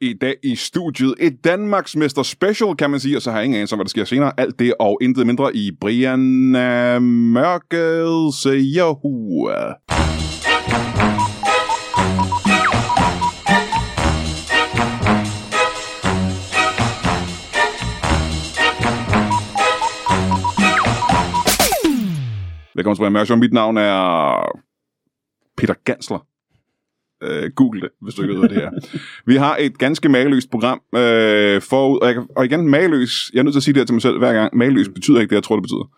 i dag i studiet. Et Danmarksmester special, kan man sige, og så har jeg ingen anelse om, hvad der sker senere. Alt det og intet mindre i Brian øh, uh, Mørkels Yahoo. Velkommen til Brian Mørk Show. Mit navn er Peter Gansler. Uh, Google det, hvis du ikke ved, det er. Vi har et ganske mageløst program uh, forud, og, jeg, kan- og igen, mageløs, jeg er nødt til at sige det her til mig selv hver gang, mageløs betyder ikke det, jeg tror, det betyder.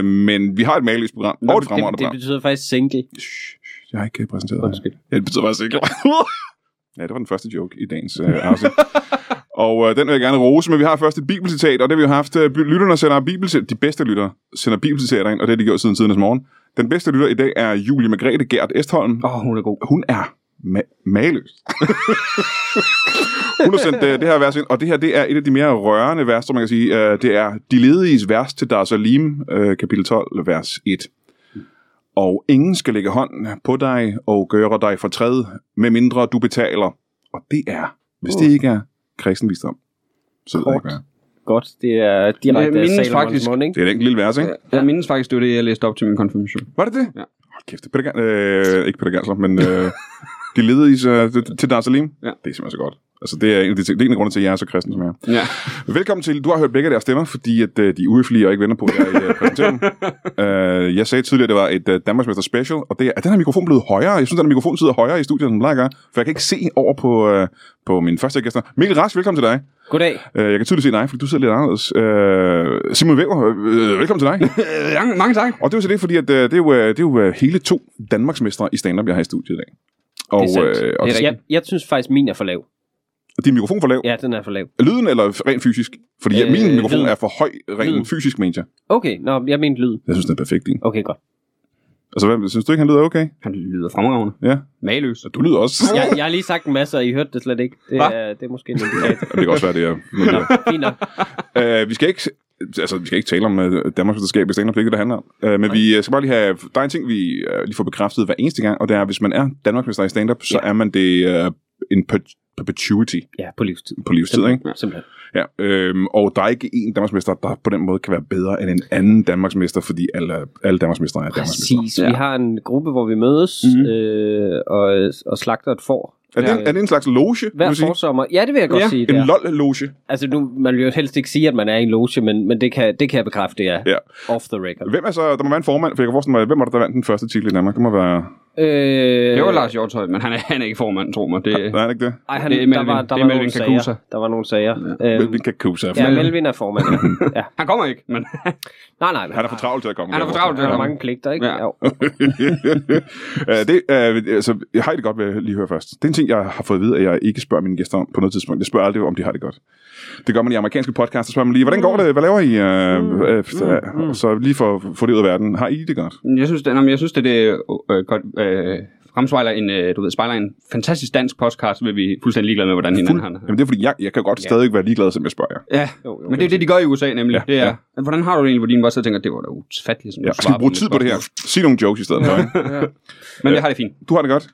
Uh, men vi har et mageløst program, og et det, fremragende det betyder faktisk single. Shh, Jeg har ikke præsenteret det. Undskyld. Ja, det betyder faktisk ikke. ja, det var den første joke i dagens uh, afsnit. Og øh, den vil jeg gerne rose, men vi har først et bibelcitat, og det har vi jo haft. Øh, lytterne sender bibelcitat, de bedste lyttere sender bibelcitater ind, og det har de gjort siden tidens morgen. Den bedste lytter i dag er Julie Margrethe Gert Estholm. Åh, oh, hun er god. Hun er ma- maløs. Hun har sendt øh, det her vers ind, og det her det er et af de mere rørende vers, som man kan sige. Øh, det er De lediges vers til Dar Salim, øh, kapitel 12, vers 1. Og ingen skal lægge hånd på dig og gøre dig fortræd, med mindre du betaler. Og det er, hvis det ikke er kristen visdom, så ved jeg ikke, hvad. Godt, det er direkte af mindes Salomons faktisk- mund, ikke? Det er et enkelt lille vers, ikke? Jeg mindes faktisk, det var det, jeg læste op til min konfirmation. Var det det? Ja. Hold kæft, det er Peter, Gan- øh, ikke Peter Gansler, men øh, de lediges øh, til Dar Salim. Ja. Det er simpelthen så godt. Altså, det er en af de det er en af grundene til, at jeg er så kristen, som jeg er. Ja. Velkommen til. Du har hørt begge deres stemmer, fordi at, øh, de er ueflige og ikke venter på, at jeg øh, præsenterer dem. Øh, jeg sagde tidligere, at det var et øh, Danmarksmester special, og det er, er den her mikrofon blevet højere? Jeg synes, at den her mikrofon sidder højere i studiet, end den plejer at gøre, for jeg kan ikke se over på, øh, på mine første gæster. Mikkel Rask, velkommen til dig. Goddag. Øh, jeg kan tydeligt se dig, fordi du sidder lidt anderledes. Øh, Simon Weber, øh, velkommen til dig. mange, tak. Og det er jo så det, fordi at, øh, det er jo, det er jo hele to Danmarksmestre i stand-up, jeg har i studiet i dag. Og, Det er sandt. øh, og Det er Jeg, jeg synes faktisk, min er for lav. din mikrofon for lav. Ja, den er for lav. Lyden eller rent fysisk? Fordi øh, Øh, min mikrofon lyden. er for høj rent Lyden. fysisk, mener jeg. Okay, nå, jeg mente lyd. Jeg synes, den er perfekt, din. Okay, godt. Altså, hvad, synes du ikke, han lyder okay? Han lyder fremragende. Ja. Maløs. Du lyder også. Jeg, jeg har lige sagt en masse, og I hørte det slet ikke. Det, er, det er måske en indikator. det kan også være, det er. Men, Nå, fint nok. øh, vi skal ikke... Altså, vi skal ikke tale om uh, Danmarks Mesterskab i stand-up, det er ikke det, det handler om. Uh, men vi øh, skal bare lige have... Der er en ting, vi uh, lige får bekræftet hver eneste gang, og det er, at hvis man er Danmarksmester i stand-up, så Ja. er man det uh, en per- perpetuity Ja, på livstid. på livstid, ikke? Simpelthen. Simpelthen. Ja, øhm, og der er ikke én Danmarksmester, der på den måde kan være bedre end en anden Danmarksmester, fordi alle, alle Danmarksmestre er Danmarksmestre. Præcis. Ja. Vi har en gruppe, hvor vi mødes Mhm. øh, og, og slagter et får. Er det, en, er det en slags loge, Hver forsommer. Ja, det vil jeg godt Ja, sige. En Det er. lol-loge? Altså, nu, man vil jo helst ikke sige, at man er i en loge, men, men det, kan, det kan jeg bekræfte, det er. Ja. Off the record. Hvem er så, der må være en formand, for jeg kan forestille mig, hvem var det, der vandt den første titel i Danmark? Det må være... Øh, Det var Lars Hjortøj, men han er, han er ikke formand, tro mig. Det, Nej, er det ikke det? Ej, han, Det er der Melvin. var, der Det er var Melvin nogle Kakusa. sager. Der var nogle sager. Ja, øhm, Melvin Kakusa. ja Ja, Melvin er formand. Ja. ja. han kommer ikke, men Nej, nej. han er for travlt til at komme. Han er for travlt til Der at er komme. mange pligter, ikke? Ja. Jo. uh, det, uh, altså, jeg har det godt, vil jeg lige høre først. Det er en ting, jeg har fået at vide, at jeg ikke spørger mine gæster om på noget tidspunkt. Jeg spørger aldrig, om de har det godt. Det gør man i amerikanske podcasts, så spørger man lige, hvordan går det? Hvad laver I? Uh, uh, uh, så lige for at få det ud af verden. Har I det godt? jeg synes, det, jamen, jeg synes, det, det øh, godt, øh, fremspejler en, øh, du ved, spejler en fantastisk dansk podcast, hvor vi fuldstændig ligeglade med, hvordan hinanden har det. Jamen det er fordi, jeg, jeg kan godt Ja. stadig være ligeglad, som jeg spørger jer. Ja, Jo, jo, men det er det, de gør i USA nemlig. Ja, det er, ja. hvordan har du det egentlig, hvor dine bare så tænker, det var da utfatteligt, som Ja, du skal vi bruge tid på det her? Sig nogle jokes i stedet for? Ja. Men det har det fint. Du har det godt.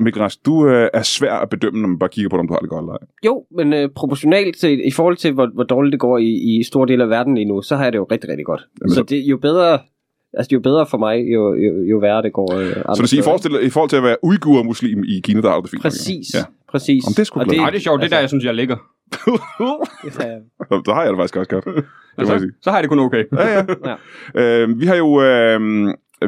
Mikkel Rask, du øh, er svær at bedømme, når man bare kigger på, om du har det godt eller ej. Jo, men øh, proportionalt til, i forhold til, hvor, hvor dårligt det går i, i store dele af verden lige nu, så har jeg det jo rigtig, rigtig godt. Jamen, så det, jo bedre... Altså, jo bedre for mig, jo, jo, jo værre det går. Øh, Så det siger, i forhold, til, i forhold til at være uigur-muslim i Kina, der er det fint. Præcis, Ja. præcis. Om det er sgu Og glad. Nej, det er sjovt. Det er der, jeg synes, jeg ligger. Så har jeg det faktisk også godt. Det må jeg Så, sige. så har jeg det kun okay. Ja, ja. ja. Øh, vi har jo øh,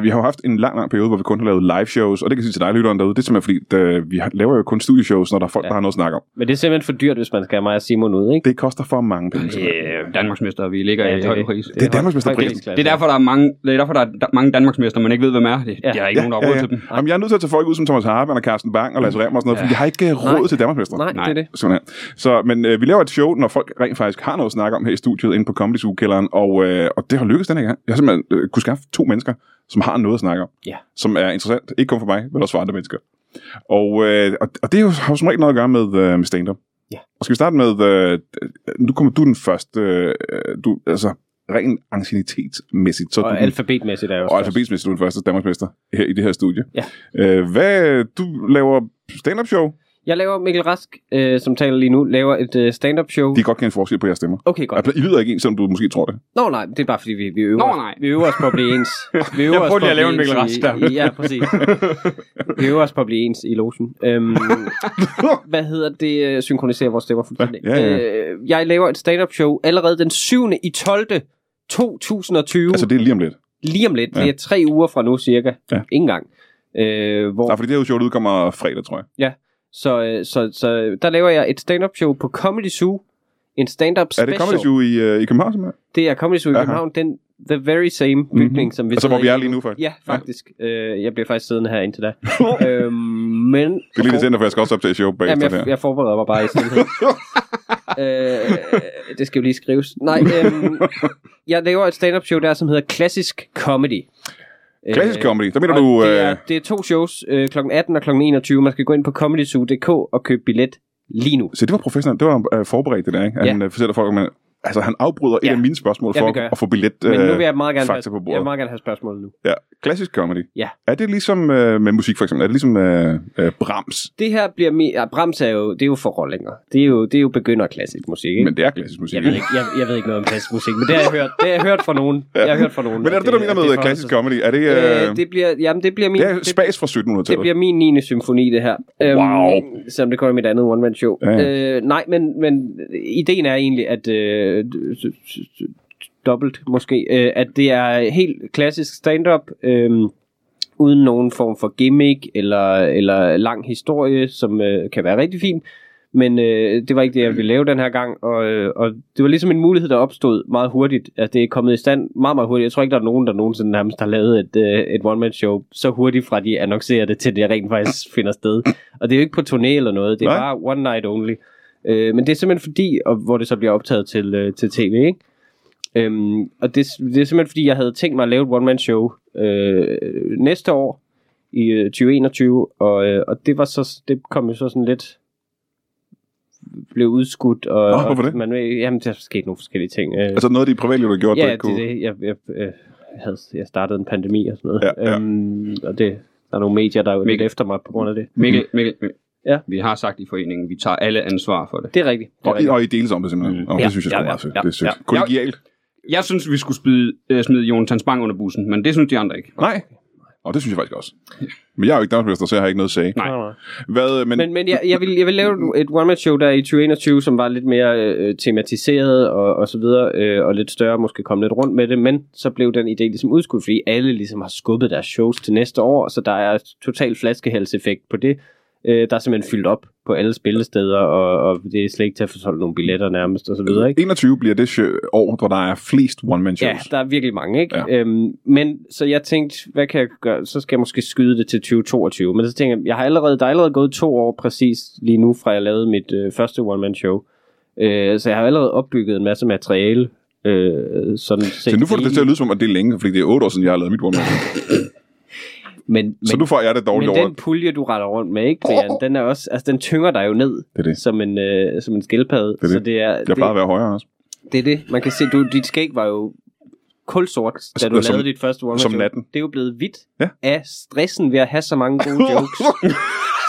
vi har jo haft en lang, lang periode, hvor vi kun har lavet live shows, og det kan jeg sige til dig, lytteren derude, det er simpelthen fordi, at, vi har, laver jo kun studieshows, når der er folk, Ja. der har noget at snakke om. Men det er simpelthen for dyrt, hvis man skal have mig og Simon ud, ikke? Det koster for mange penge. Øh, Danmarksmester, vi ligger Ja, ja, i høj det. pris. Det er Danmarksmesterprisen. Det er derfor, der er mange, det er derfor, der er da- mange Danmarksmester, man ikke ved, hvem er. Det, Ja. ja. Der er ikke ja, nogen, der har råd til dem. Jamen, jeg er nødt til at tage folk ud som Thomas Harben og Carsten Bang og Lasse Remmer og sådan noget, fordi jeg har ikke råd Nej. til Danmarksmester. Nej, det er det. Så, men øh, vi laver et show, når folk rent faktisk har noget at snakke om her i studiet inde på Comedy Zoo-kælderen, og, øh, og det har lykkes den her gang. Jeg har simpelthen øh, kunne skaffe to mennesker, som har noget at snakke om, Ja. som er interessant, ikke kun for mig, men også for andre mennesker. Og, øh, og, og det har jo som regel noget at gøre med, øh, med stand-up. Ja. Og skal vi starte med, øh, nu kommer du den første, øh, du, altså ren anciennitetsmæssigt, så Og du alfabetmæssigt er jo og størst. alfabetsmæssigt du er den første Danmarksmester her i det her studie. Ja. Øh, hvad, du laver stand-up show? Jeg laver Mikkel Rask, øh, som taler lige nu, laver et øh, stand-up show. De kan godt kende forskel på jeres stemmer. Okay, godt. I lyder ikke en, selvom du måske tror det. Nå nej, det er bare fordi, vi, vi, øver, Nå, os, nej. vi øver os på at blive ens. Vi øver Jeg os prøver på lige at lave en Mikkel ens Rask der. i, Ja, præcis. vi øver os på at blive ens i logen. Øhm, hvad hedder det? øh, Synkronisere vores stemmer fuldstændig. Ja, ja, Øh, jeg laver et stand-up show allerede den 7. i 12. 2020. Altså, det er lige om lidt. lige om lidt. Ja. Det er tre uger fra nu cirka. Ja. Ingen gang. Øh, hvor, Nej, fordi det her show udkommer fredag, tror jeg. Så, øh, så, så der laver jeg et stand-up show på Comedy Zoo. En stand-up Er special. det Comedy Zoo i, uh, i København, simpelthen? Det er Comedy Zoo i Aha. København. Den the very same bygning, mm-hmm. som vi Altså, sidder hvor vi er lige nu, faktisk. Ja, faktisk. Ja. Øh, jeg bliver faktisk siddende her indtil da. øhm, men... Det er lige center, for jeg skal også optage show bagefter Jamen, her. jeg, jeg forbereder mig bare i stillhed. øh, det skal jo lige skrives. Nej, øhm, jeg laver et stand-up show der, som hedder Klassisk Comedy. Klassisk comedy, der mener du... Det er, Øh, det er to shows, øh, kl. 18 og kl. 21. Man skal gå ind på comedyzoo.dk og købe billet lige nu. så det var professionelt, det var øh, forberedt det der, ikke? Han Ja. øh, fortæller folk, men altså han afbryder et Ja. af mine spørgsmål Ja, for det jeg. at få billet Men nu øh, vil jeg meget gerne, fakta på have, jeg bordet. vil meget gerne have spørgsmålet nu. Ja, klassisk comedy. Ja. Er det ligesom øh, med musik for eksempel? Er det ligesom øh, øh, Brahms? Det her bliver mi- ja, Brahms er jo, det er jo forrollinger. Det er jo, det er jo begynder klassisk musik, ikke? Men det er klassisk musik. jeg, ved ikke, jeg, jeg ved ikke noget om klassisk musik, men det har jeg hørt, det har jeg hørt fra nogen. Jeg har hørt fra nogen. Men er det det, du mener med forholder klassisk sig- comedy? Er det, Øh, øh, det bliver, jamen det bliver min, det er det, spas fra det 1700-tallet? bliver min 9. symfoni, det her. Wow. Selvom det kommer i mit andet one-man-show. Ja, ja. Øh, nej, men, men ideen er egentlig, at øh, s- dobbelt måske, øh, at det er helt klassisk stand-up, øh, uden nogen form for gimmick eller, eller lang historie, som øh, kan være rigtig fint. Men øh, det var ikke det, jeg ville lave den her gang, og, øh, og det var ligesom en mulighed, der opstod meget hurtigt. At det er kommet i stand meget, meget hurtigt. Jeg tror ikke, der er nogen, der nogensinde nærmest har lavet et, øh, et one-man-show så hurtigt, fra de annoncerer det, til det rent faktisk finder sted. Og det er jo ikke på turné eller noget, det er Nej. bare one night only. Øh, men det er simpelthen fordi, og hvor det så bliver optaget til, øh, til tv, ikke? Øhm, og det, det er simpelthen fordi, jeg havde tænkt mig at lave et one-man-show øh, næste år i øh, 2021, og, øh, og det var så det kom jo så sådan lidt blev udskudt og, Nå, hvorfor og det? man jamen der skete nogle forskellige ting. Øh, Altså noget af de privatliv, du har gjort, du ja, ikke det, kunne... det, jeg, jeg, jeg, havde, jeg startede en pandemi og sådan noget. Ja, ja. Øhm, og det, der er nogle medier, der er lidt efter mig på grund af det. Mikkel, Mikkel, Mikkel. Ja. Vi har sagt i foreningen, vi tager alle ansvar for det. Det er rigtigt. Det er Og, rigtigt. og I deles om det simpelthen. Mm. Og Ja, det synes jeg ja, er ja, meget ja, Det er sødt. ja. Kollegialt. Jeg synes, vi skulle spide, øh, smide Jonathan Spang under bussen, men det synes de andre ikke. Nej. Og det synes jeg faktisk også. Men jeg er jo ikke Danmarksmester, så jeg har ikke noget at sige. Nej. Hvad, men, Men, men jeg, jeg, vil, jeg vil lave et one-man-show der i 2021, som var lidt mere øh, tematiseret og, og så videre, øh, og lidt større, måske komme lidt rundt med det, men så blev den idé ligesom udskudt, fordi alle ligesom har skubbet deres shows til næste år, så der er total flaskehalseffekt på det. Øh, der er simpelthen fyldt op på alle spillesteder, og, og det er slet ikke til at få solgt nogle billetter nærmest, og så videre, ikke? 21 bliver det show- år, hvor der er flest one-man-shows. Ja, der er virkelig mange, ikke? Ja. Øhm, men så jeg tænkte, hvad kan jeg gøre? Så skal jeg måske skyde det til 2022. Men så tænker jeg, jeg har allerede, der er allerede gået to år præcis lige nu, fra jeg lavede mit øh, første one-man-show. Øh, så jeg har allerede opbygget en masse materiale. Øh, sådan Så nu får det til at lyde som, at det er længe, fordi det er 8 år siden, jeg har lavet mit one-man-show. Men, men, Så nu får jeg det dårligt men over. den pulje, du retter rundt med, ikke, Brian, den er også, altså den tynger dig jo ned Det det. som en, øh, som en skildpadde. er Så det. det er, Jeg plejer at være højere også. det, det er det. Man kan se, du, dit skæg var jo kulsort, da du som- lavede dit første one som natten. Det er jo blevet hvidt Ja. af stressen ved at have så mange gode jokes,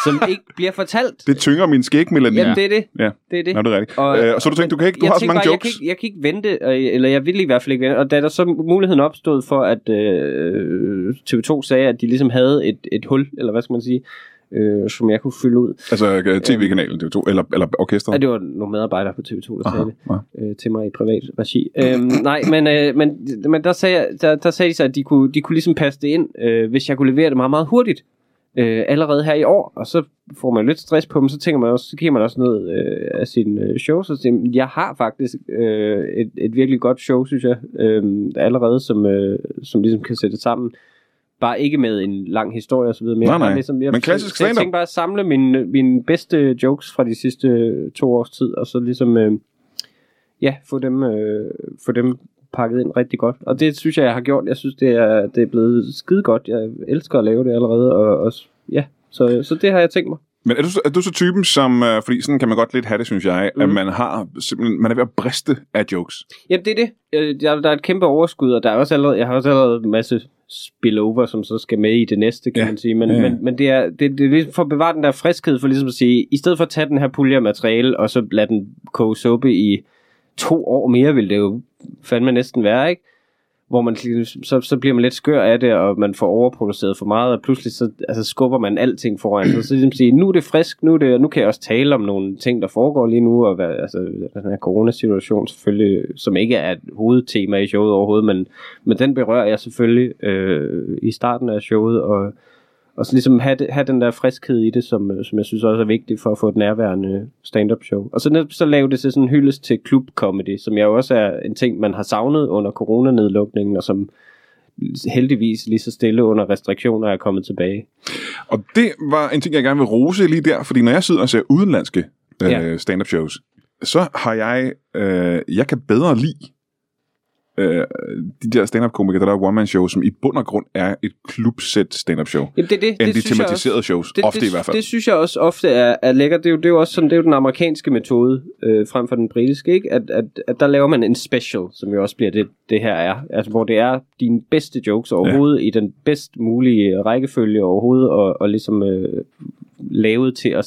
som ikke bliver fortalt. Det tynger min skægmelanin. Jamen, det er det. Ja. Det er det. Nå, det er rigtigt. Og- øh, og så du tænkte, du kan ikke, du har så mange bare, jokes. Jeg kan, ikke, jeg kan ikke vente, øh, eller jeg ville i hvert fald ikke vente. Og da der så muligheden opstod for, at øh, TV2 sagde, at de ligesom havde et, et hul, eller hvad skal man sige, øh, som jeg kunne fylde ud. Altså øh, tv-kanalen TV2, eller, eller orkestret. Ja, det var nogle medarbejdere på TV2, der Aha, sagde det. øh, til mig i privat regi. øhm, nej, men, øh, men, men der, sagde, der, der sagde de så, at de kunne, de kunne ligesom passe det ind, øh, hvis jeg kunne levere det meget, meget hurtigt. Øh, allerede her i år, og så får man lidt stress på dem, så tænker man også, så kigger man også ned øh, af sine øh, shows, og siger, jeg har faktisk øh, et, et virkelig godt show, synes jeg, øh, allerede, som, øh, som ligesom kan sætte sammen. Bare ikke med en lang historie og så videre. Men Nej, jeg nej. Ligesom, jeg, Men klassisk så jeg tænkte bare at samle mine, mine bedste jokes fra de sidste to års tid, og så ligesom øh, ja, få dem, øh, få dem pakket ind rigtig godt. Og det synes jeg, jeg har gjort. Jeg synes, det er, det er blevet skide godt. Jeg elsker at lave det allerede. Og, og ja, så, så det har jeg tænkt mig. Men er du, er du så typen, som... Øh, fordi sådan kan man godt lidt have det, synes jeg, mm. at Mhm. man har simpelthen... Man er ved at briste af jokes. Jamen, det er det. Øh, Der, der er et kæmpe overskud, og der er også allerede, jeg har også allerede en masse spillover, som så skal med i det næste, kan Ja. man sige. Men, ja. men, men det er, det, det er ligesom for at bevare den der friskhed, for ligesom at sige, i stedet for at tage den her pulje af materiale, og så lade den koge suppe i to år mere, vil det jo fandme næsten være, ikke? Hvor man, så, så bliver man lidt skør af det, og man får overproduceret for meget, og pludselig så altså, skubber man alting foran sig. Så ligesom sige, nu er det frisk, nu, er det, nu kan jeg også tale om nogle ting, der foregår lige nu, og hvad, altså, den her coronasituation selvfølgelig, som ikke er et hovedtema i showet overhovedet, men, men den berører jeg selvfølgelig øh, i starten af showet, og, og så ligesom have, det, have den der friskhed i det, som, øh, som jeg synes også er vigtigt for at få et nærværende stand-up show. Og så, så lave det til sådan en hyldest til club-comedy, som jo også er en ting, man har savnet under coronanedlukningen, og som heldigvis lige så stille under restriktioner er kommet tilbage. Og det var en ting, jeg gerne vil rose lige der, fordi når jeg sidder og ser udenlandske øh, Ja. stand-up shows, så har jeg, øh, jeg kan bedre lide øh, de der stand-up-komikere, der er one-man-show, som i bund og grund er et klubsæt stand-up show, Jamen, det, det, end det de tematiserede shows, det, ofte det, i hvert fald. Det synes jeg også ofte er, er lækkert. Det er, jo, det er jo også sådan, det er jo den amerikanske metode øh, frem for den britiske, ikke? At, at, at der laver man en special, som jo også bliver det, det her er. Altså, hvor det er dine bedste jokes overhovedet, ja. i den bedst mulige rækkefølge overhovedet, og, og ligesom øh, lavet til at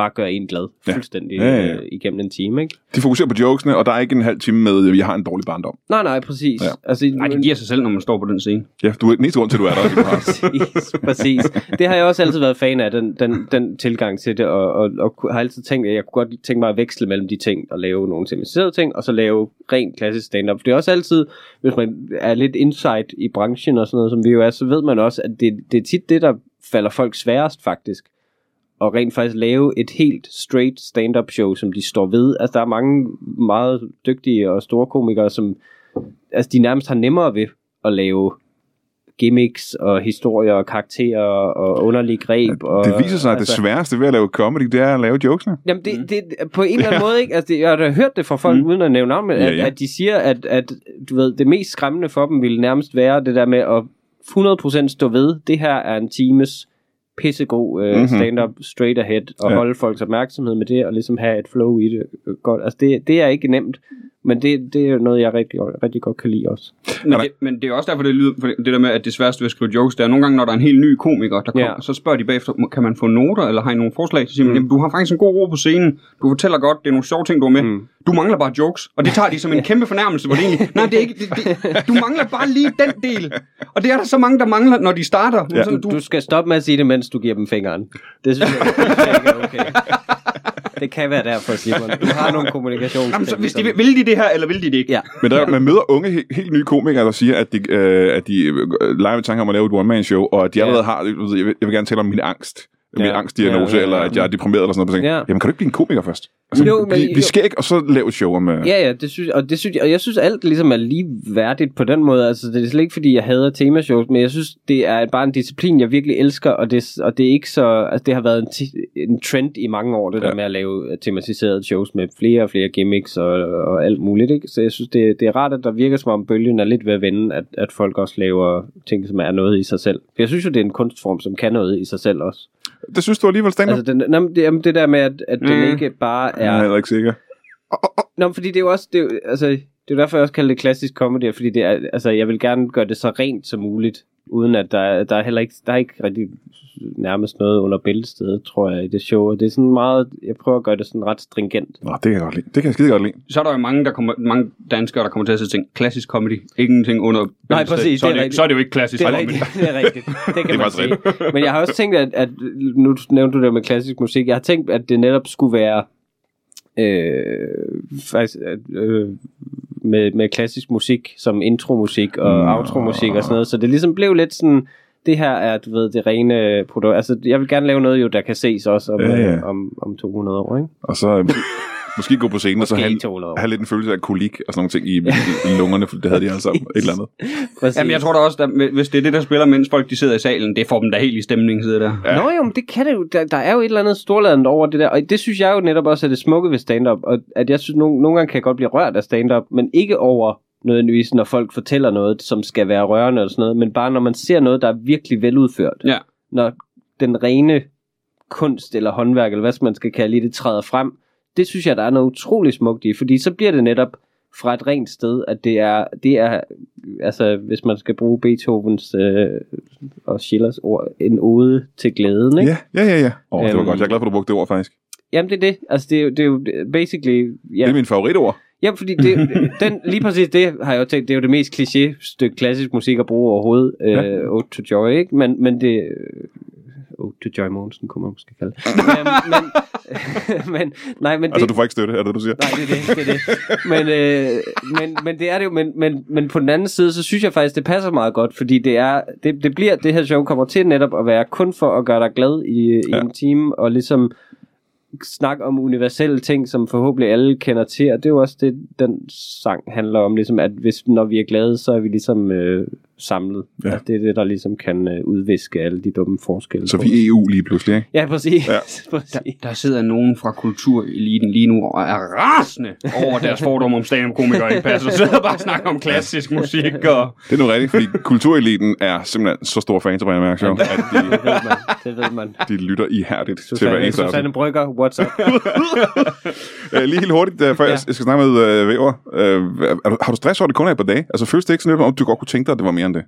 bare gøre en glad Ja. fuldstændig Ja, ja, ja. Øh, igennem en time, ikke? De fokuserer på jokesene, og der er ikke en halv time med, jeg har en dårlig barndom. Nej, nej, præcis. Ja. Altså, Nej, det giver sig selv, når man står på den scene. Ja, du er den eneste grund til, at du er der. Præcis, præcis. Det har jeg også altid været fan af, den, den, den tilgang til det, og, og, og har altid tænkt, at jeg kunne godt tænke mig at veksle mellem de ting, og lave nogle tematiserede ting, og så lave rent klassisk stand-up. Det er også altid, hvis man er lidt insight i branchen og sådan noget, som vi jo er, så ved man også, at det, det er tit det, der falder folk sværest faktisk og rent faktisk lave et helt straight stand-up show, som de står ved. Altså, der er mange meget dygtige og store komikere, som altså, de nærmest har nemmere ved at lave gimmicks og historier og karakterer og underlige greb. Og, Det viser sig, at det sværeste ved at lave comedy, det er at lave jokesene. Jamen, det, det, på en eller anden måde, ikke? Altså, det, jeg har da hørt det fra folk, mm. uden at nævne navn, men Ja, at, ja. at de siger, at, at du ved, det mest skræmmende for dem ville nærmest være det der med at 100% stå ved, det her er en times pissegod Mhm. mm-hmm. stand-up straight ahead, og Ja. holde folks opmærksomhed med det, og ligesom have et flow i det. øh, Godt. Altså, det, det er ikke nemt, men det, det er jo noget, jeg rigtig, rigtig godt kan lide også. Men det, men det er også derfor, det lyder, for det der med, at det sværeste ved at skrive jokes, det er nogle gange, når der er en helt ny komiker, der kommer, Ja. så spørger de bagefter, "Må- kan man få noter, eller har I nogle forslag? Så siger man, Mm. jamen, du har faktisk en god ro på scenen, du fortæller godt, det er nogle sjove ting, du har med. Mm. Du mangler bare jokes, og det tager de som en kæmpe fornærmelse, hvor det egentlig, nej, det er ikke, det, det, du mangler bare lige den del. Og det er der så mange, der mangler, når de starter. Ja. Sådan, Du, du skal stoppe med at sige det, mens du giver dem fingeren. Det synes jeg, det ikke okay. Det kan være derfor, Simon. Du har nogle kommunikations. Jamen, så, hvis de, vil- vil de det her, eller vil de det ikke? Ja. Men der, man møder unge, helt, helt nye komikere, der siger, at de, øh, at de øh, leger med tanker om at lave et one-man-show, og at de Ja. allerede har, jeg vil, jeg vil gerne tale om min angst. Min Ja. angstdiagnose, Ja, ja, eller at jeg er deprimeret, eller sådan noget. Ja. Jamen, kan du ikke blive en komiker først? Altså, Jo, men- vi, vi skal ikke, og så lave et show om... Øh, Ja, ja, det synes, og, det synes, jeg- og jeg synes alt ligesom er lige værdigt på den måde. Altså, det er slet ikke, fordi jeg hader temashows, men jeg synes, det er bare en disciplin, jeg virkelig elsker, og det, og det er ikke så... Altså, det har været en, ti- en trend i mange år, det ja. Ja. der med at lave tematiserede shows med flere og flere gimmicks og, og alt muligt, ikke? Så jeg synes, det, det er rart, at der virker som om bølgen er lidt ved at vende, at, at folk også laver ting, som er noget i sig selv. For jeg synes jo, det er en kunstform, som kan noget i sig selv også. Det synes du alligevel stand-up? Altså, den, nå, men det, jamen, det der med, at, at mm. den ikke bare jeg er er... heller ikke sikker. Nå, fordi det er jo også, det er, jo- altså, det er derfor, jeg også kalder det klassisk comedy, fordi det er, altså, jeg vil gerne gøre det så rent som muligt, uden at der, der er heller ikke, der er ikke rigtig nærmest noget under bæltestedet, tror jeg, i det show. Og det er sådan meget, jeg prøver at gøre det sådan ret stringent. Nå, det kan jeg godt lide. Det kan jeg skide godt lide. Så er der jo mange, der kommer, mange danskere, der kommer til at sige ting. Klassisk comedy. Ingenting under Nej, præcis, Så er det det, så er det jo ikke klassisk Det er comedy. rigtigt, det er rigtigt. Det kan Det er man sige. Men jeg har også tænkt, at, at nu nævnte du det med klassisk musik, jeg har tænkt, at det netop skulle være øh, faktisk, øh, med, med klassisk musik som intromusik og Nå. outromusik og sådan noget, så det ligesom blev lidt sådan, det her er, du ved, det rene produkt. Altså, jeg vil gerne lave noget jo, der kan ses også om, Ja, ja, om, om 200 år, ikke? Og så måske gå på scenen, og så have, 200 år. have lidt en følelse af kolik og sådan nogle ting i, i, i lungerne, for det havde de alle sammen. Et eller andet. Præcis. Jamen, jeg tror da også, at hvis det er det, der spiller, mens folk de sidder i salen, det får dem da helt i stemning, sidder der. Ja. Ja. Nå jo, men det kan det jo. Der, der er jo et eller andet storladent over det der. Og det synes jeg jo netop også er det smukke ved stand-up. Og at jeg synes, nogle, nogle gange kan jeg godt blive rørt af stand-up, men ikke over nødvendigvis, når folk fortæller noget, som skal være rørende eller sådan noget, men bare når man ser noget, der er virkelig veludført. Ja. Når den rene kunst eller håndværk, eller hvad man skal kalde det, træder frem, det synes jeg, der er noget utroligt smukt i, fordi så bliver det netop fra et rent sted, at det er, det er altså hvis man skal bruge Beethovens øh, og Schillers ord, en ode til glæden, ikke? Ja, ja, ja. ja. Åh, det var Øhm. godt. Jeg er glad for, at du brugte det ord, faktisk. Jamen det er det, altså det er, det er jo basically, ja, Det er min favoritord. Jamen, fordi det, den, lige præcis det har jeg jo tænkt, det er jo det mest kliché stykke klassisk musik at bruge overhovedet, øh, Ja. Ode to Joy, ikke? Men, men det... Ode to Joy Mogensen, kunne man måske kalde det. men, men, men, nej, men Altså, det, du får ikke støtte, er det det, du siger? Nej, det er det, det, er det. Men, øh, men, men det er det jo, men, men, men på den anden side, så synes jeg faktisk, det passer meget godt, fordi det er, det, det bliver, det her show kommer til netop at være kun for at gøre dig glad i, i Ja. en time, og ligesom snakke om universelle ting, som forhåbentlig alle kender til, og det er jo også det, den sang handler om, ligesom at hvis, når vi er glade, så er vi ligesom øh, samlet. Ja. Altså, det er det, der ligesom kan øh, udviske alle de dumme forskelle. Så vi er EU lige pludselig, ikke? Ja, præcis. Ja. præcis. Der sidder nogen fra kultureliten lige nu og er rasende over at deres fordomme om stand-up-komikere ikke passer. Så sidder bare og snakker om klassisk musik og... Det er nu rigtigt, fordi kultureliten er simpelthen så stor fans af Brian Mørk Show, at de, Det ved man. Det ved man. de lytter ihærdigt til hver Susanne, eneste. Susanne Brygger, what's up? Øh, lige helt hurtigt, uh, før ja. Jeg, skal snakke med uh, Væver. Uh, du, har du stress over, det kun er et par dage? Altså, føles det ikke sådan lidt, om du godt kunne tænke dig, at det var mere end det?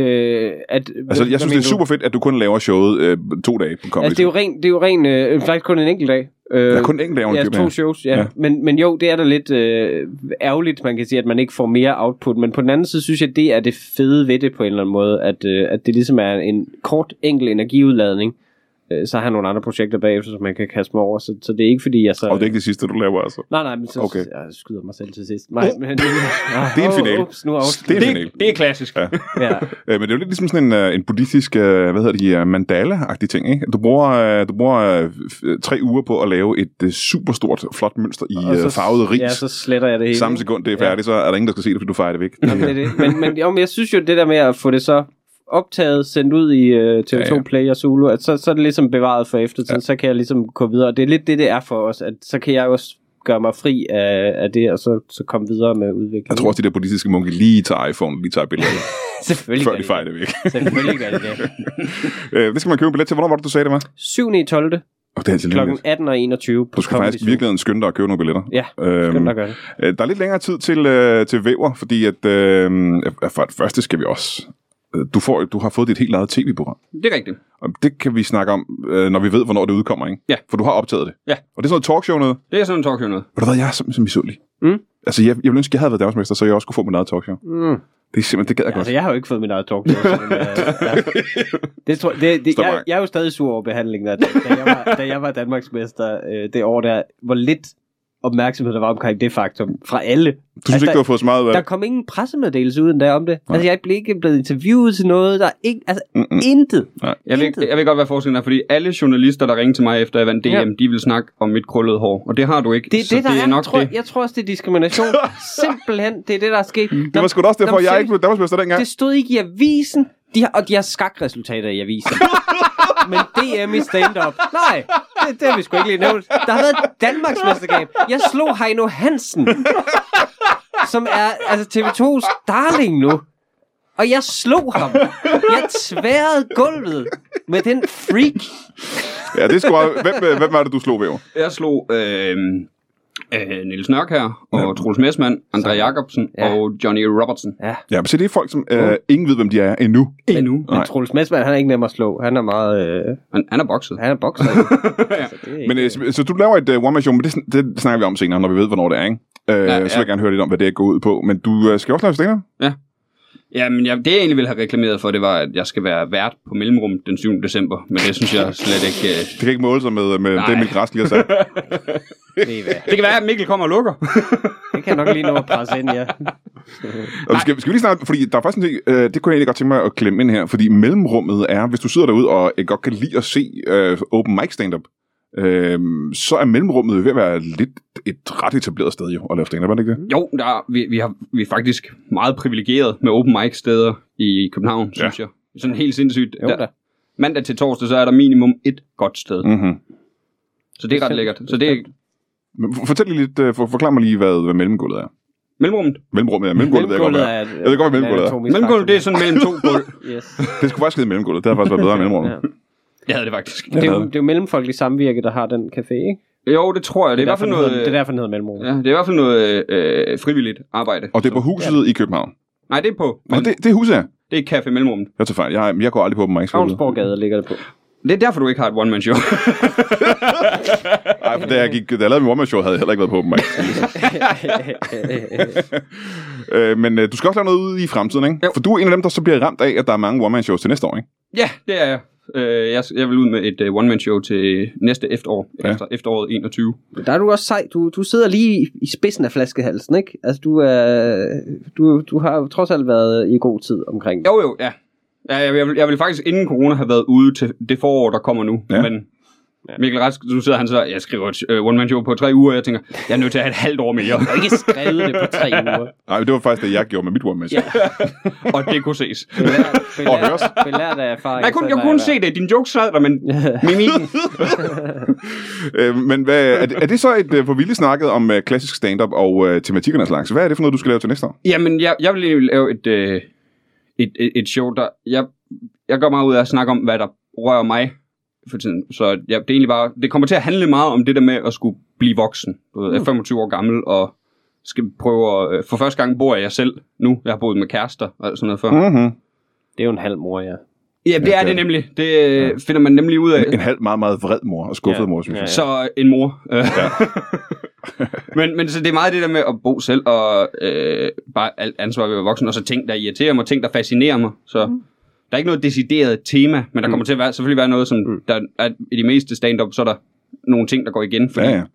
øh, at, Altså, jeg synes, det er super fedt, at du kun laver showet uh, to dage på Comedy. Altså, det er jo rent, det er jo rent øh, faktisk kun en enkelt dag. Øh, Der er kun en enkelt dag Ja, to shows, ja. Ja. ja. Men, men jo, det er da lidt øh, ærgerligt, man kan sige, at man ikke får mere output. Men på den anden side, synes jeg, det er det fede ved det på en eller anden måde, at, øh, at det ligesom er en kort, enkel energiudladning. Øh, så har jeg nogle andre projekter bagefter, som man kan kaste mig over. Så, så det er ikke fordi, jeg så... Og det er ikke det sidste, du laver, altså. Nej, nej, men så Okay. jeg skyder mig selv til sidst. Nej, men... Det er en finale. Ups, nu er Det er en finale. Det, det er klassisk. Ja. ja. Øh, men det er jo lidt ligesom sådan en, uh, en buddhistisk, uh, hvad hedder de, uh, mandala-agtig ting, ikke? Du bruger, du bruger uh, tre uger på at lave et uh, superstort, flot mønster i Og så- farvet ris. Ja, så sletter jeg det hele. Samme sekund, det er færdigt, så er der ingen, der skal se det, fordi du fejrer det væk. Jamen, det er det. Men, men, jo, men jeg synes jo, det der med at få det så optaget, sendt ud i uh, TV2 Ja, ja. Play og Zulu, at så, så er det ligesom bevaret for eftertiden, ja. så kan jeg ligesom gå videre. Og det er lidt det, det er for os, at så kan jeg også gøre mig fri af, af det, og så, så komme videre med udviklingen. Jeg tror også, de der buddhistiske munke lige tager iPhone, lige tager billeder, Selvfølgelig før de fejrer det væk. Selvfølgelig gør det det. Øh, det skal man købe en billet til. Hvornår var det, du sagde, det var? 7. i 12. Oh, det er altid kl. lidt. 18 og 21 på Du skal faktisk virkelig skynde dig at købe nogle billetter. Ja, Øhm, Skynd dig at gøre det. Øh, Der er lidt længere tid til, øh, til væver, fordi at, øh, for det første skal vi også... Du, får, du har fået dit helt eget tv-program. Det er rigtigt. Og det kan vi snakke om, øh, når vi ved, hvornår det udkommer, ikke? Ja. For du har optaget det. Ja. Og det er sådan noget talkshow noget. Det er sådan en talkshow noget. Ved du hvad, jeg er simpelthen misundelig. Mm. Altså, jeg, jeg ville ønske, jeg havde været Danmarksmester, så jeg også kunne få mit eget talkshow. Mm. Det er simpelthen, det gad jeg Ja, godt. altså, jeg har jo ikke fået mit eget talk. Så, men, øh, ja. det tror, det, det, jeg, jeg er jo stadig sur over behandlingen, af, da, da, jeg var, da jeg var Danmarksmester øh, det år der, hvor lidt opmærksomhed der var omkring det faktum fra alle. Du synes ikke, der, du har fået så meget af der det? kom ingen pressemeddelelse ud endda om det. Altså, jeg blev ikke blevet interviewet til noget. Der er ikke, altså, Mm-mm. intet. Jeg ved, Intet. jeg ved godt, hvad forskellen er, fordi alle journalister, der ringede til mig efter jeg vandt DM, Ja. de vil snakke om mit krøllede hår, og det har du ikke. Det er så det, der det er. er nok tror, det. Jeg tror også, det er diskrimination. Simpelthen, det er det, der er sket. Det var sgu da også derfor, jeg ikke blev Danmarksmester dengang. Det stod ikke i avisen, de har, og de har skakresultater i avisen. Men DM i stand-up, nej, det, det har vi sgu ikke lige nævnt. Der har været et Danmarksmesterskab. Jeg slog Heino Hansen, som er altså TV2's darling nu. Og jeg slog ham. Jeg tværede gulvet med den freak. Ja, det er sgu meget... hvem, hvem var det, du slog væver? Jeg slog øh, øh, Niels Nørk her, og ja. Troels Messmann, André Jacobsen Ja. og Johnny Robertson. Ja, Ja, men se, det er folk, som øh, ingen ved, hvem de er endnu. Endnu. men Nej. Troels Messmann, han er ikke nem at slå. Han er meget... Øh, Han, han er bokset. han er bokser. altså, det er ikke, Men øh, så, så du laver et uh, one-man-show, men det, det snakker vi om senere, når vi ved, hvornår det er, ikke? Øh, Ja, Så ja. vil jeg gerne høre lidt om, hvad det går ud på. Men du uh, skal også lave stand Ja, men jeg, det jeg egentlig ville have reklameret for, det var, at jeg skal være vært på Mellemrum den 7. december. Men det synes jeg slet ikke... Øh... Det kan ikke måle sig med, med Nej. det, Mikkel Rask lige har sagt. Det kan være, at Mikkel kommer og lukker. Det kan jeg nok lige nå at presse ind, ja. Og skal, skal vi lige snart, fordi der er faktisk en ting, øh, det kunne jeg egentlig godt tænke mig at klemme ind her, fordi mellemrummet er, hvis du sidder derude og øh, godt kan lide at se øh, open mic stand-up, øh, så er mellemrummet ved at være lidt et ret etableret sted jo, at lave stand-up, er det ikke det? Jo, der er, vi, vi, har, vi er faktisk meget privilegeret med open mic steder i København, Ja. synes jeg. Sådan helt sindssygt. Jo Der- da. mandag til torsdag, så er der minimum et godt sted. Mm. Mm-hmm. Så det er ret lækkert. Så det er Fortæl lige lidt, øh, for, forklar mig lige, hvad, hvad mellemgulvet er. mellemrummet. Mellemrummet er. Mellemgulvet, hvad er. er... Jeg ved godt, hvad mellemgulvet er. Mellemgulvet, det er sådan mellem to gulv. Yes. Det skulle faktisk hedde mellemgulvet. Det har faktisk været bedre end mellemrummet. Ja. Jeg havde det faktisk. Det, er jo, det er jo Mellemfolkelig Samvirke, der har den café, ikke? Jo, det tror jeg. Det er, i hvert fald derfor, noget, hedder, det er derfor, den hedder mellemrum. ja, det er i hvert fald noget øh, frivilligt arbejde. Og det er på huset i København. Nej, det er på. Men Og det, det er huset, ja. det er Café Mellemrum. Jeg tager fejl. Jeg, jeg går aldrig på dem. Ravnsborggade ligger det på. Det er derfor, du ikke har et one-man-show. Nej, for da jeg, gik, da jeg lavede min one show havde jeg heller ikke været på dem, mig. øh, men øh, du skal også lave noget ude i fremtiden, ikke? Jo. For du er en af dem, der så bliver ramt af, at der er mange one-man-shows til næste år, ikke? ja, det er jeg. Øh, jeg, jeg vil ud med et uh, one-man-show til næste efterår. Ja. Efter, efteråret 21. Der er du også sej. Du, du sidder lige i, spidsen af flaskehalsen, ikke? Altså, du, er, du, du har jo trods alt været i god tid omkring det. Jo, jo, ja. ja jeg, jeg, vil, jeg vil faktisk inden corona have været ude til det forår, der kommer nu. Ja. Men Mikkel Rask, du sidder han så, jeg skriver et uh, one-man-show på tre uger, og jeg tænker, jeg er nødt til at have et halvt år mere. Jeg har ikke skrevet det på tre uger. Nej, det var faktisk det, jeg gjorde med mit one-man-show. Ja. og det kunne ses. Belært, Og høres. belært, belært af erfaring. Jeg kunne, jeg kunne se det. Din jokes sad der, men mimikken. Øh, men hvad, er, det, er det så et, øh, for vildt snakket om øh, klassisk stand-up og øh, tematikkerne slags? Hvad er det for noget, du skal lave til næste år? Jamen, jeg, jeg vil egentlig lave et, øh, et, et, et show, der... Jeg, jeg gør meget ud af at snakke om, hvad der rører mig for tiden. Så jeg, det, er egentlig bare, det kommer til at handle meget om det der med at skulle blive voksen. Du ved, jeg er 25 år gammel, og skal prøve at... øh, For første gang bor jeg selv nu. Jeg har boet med kærester og sådan noget før. Mm. Mm-hmm. Det er jo en halv mor, ja. Ja, det er det nemlig. Det øh, finder man nemlig ud af. En halv meget, meget vred mor og skuffet Ja. mor, synes jeg. Ja. Så en mor. Ja. men, men så det er meget det der med at bo selv, og øh, bare alt ansvar ved at være voksen, og så ting, der irriterer mig, ting, der fascinerer mig. Så mm. Der er ikke noget decideret tema, men der kommer til at være, selvfølgelig være noget, som mm. der er i de meste stand-up, så er der nogle ting, der går igen, fordi Ja, ja, ja. ja.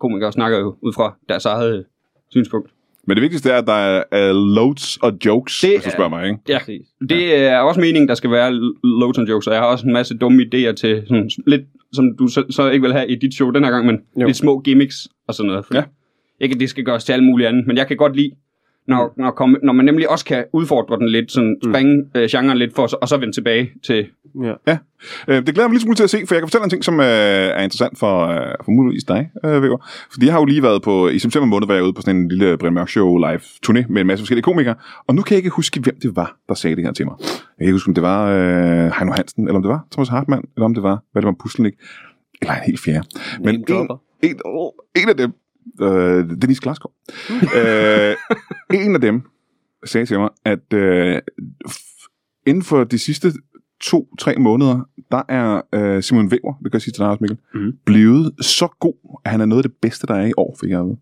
komikere snakker jo ud fra deres eget synspunkt. Men det vigtigste er, at der er, er loads og jokes, Det hvis du er- spørger mig, ikke? Ja, Præcis. det er også meningen, der skal være loads and jokes, og jeg har også en masse dumme idéer til sådan, lidt, som du så, så ikke vil have i dit show den her gang, men jo. lidt små gimmicks og sådan noget. Ja. Ikke, at det skal gøres til alt muligt andet, men jeg kan godt lide, når, når, komme, når man nemlig også kan udfordre den lidt, sådan springe mm. øh, genren lidt, for, så- og så vende tilbage til... Ja. Øh, det glæder mig lidt smule til at se, for jeg kan fortælle en ting, som øh, er interessant for, øh, for muligvis dig, øh, Væver. Fordi jeg har jo lige været på, i september måned var jeg ude på sådan en lille Brian Mørk Show live turné med en masse forskellige komikere, og nu kan jeg ikke huske, hvem det var, der sagde det her til mig. Jeg kan ikke huske, om det var øh, Heino Hansen, eller om det var Thomas Hartmann, eller om det var, hvad det var, Puslenik, eller en helt fjerde. Men en, en, oh, en af dem, øh, Denise Glaskov, øh, en af dem sagde til mig, at øh, inden for de sidste to-tre måneder, der er øh, Simon Weber, det kan jeg sige til dig også, Mikkel, Mhm. blevet så god, at han er noget af det bedste, der er i år, fik jeg vide.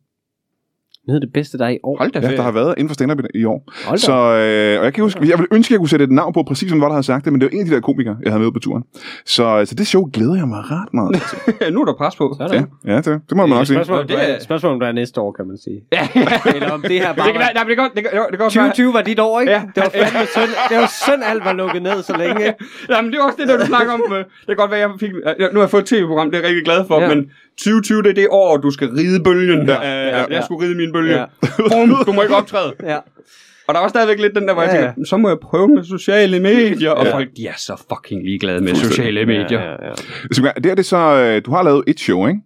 Noget af det bedste, der er i år. Hold da Ja, der har været inden for stand-up i- i år. Hold. Så, øh, og jeg kan huske, jeg ville ønske, at jeg kunne sætte et navn på, præcis som var, der havde sagt det, men det var en af de der komikere, jeg havde med på turen. Så, så det show glæder jeg mig ret meget til. nu er der pres på. Sådan. ja, ja det, det må man nok sige. Spørgsmål, Det er- spørgsmål, om du er næste år, kan man sige. Ja, Eller om det her det bare kan, var... være- nej, men det kan godt, det kan, jo, det kan godt være- 2020 var dit år, ikke? Ja. Det var fandme synd. Det var synd, alt var lukket ned så længe. Jamen, det er også det, der du snakker om. øh, Det kan godt være, jeg fik... ja, Nu har jeg fået et tv-program, det er jeg rigtig glad for, Ja. ja. men 2020, det er det år, du skal ride bølgen. Ja. Ja, Ja. ja, jeg skulle ride min bølge. Ja. Bum, du må ikke optræde. Ja. Og der var stadigvæk lidt den der, hvor jeg Ja, ja. tænker, så må jeg prøve med sociale medier. Og Ja. folk, de er så fucking ligeglade med sociale medier. Ja, ja, ja. Så, det er det så, øh, du har lavet et show, ikke?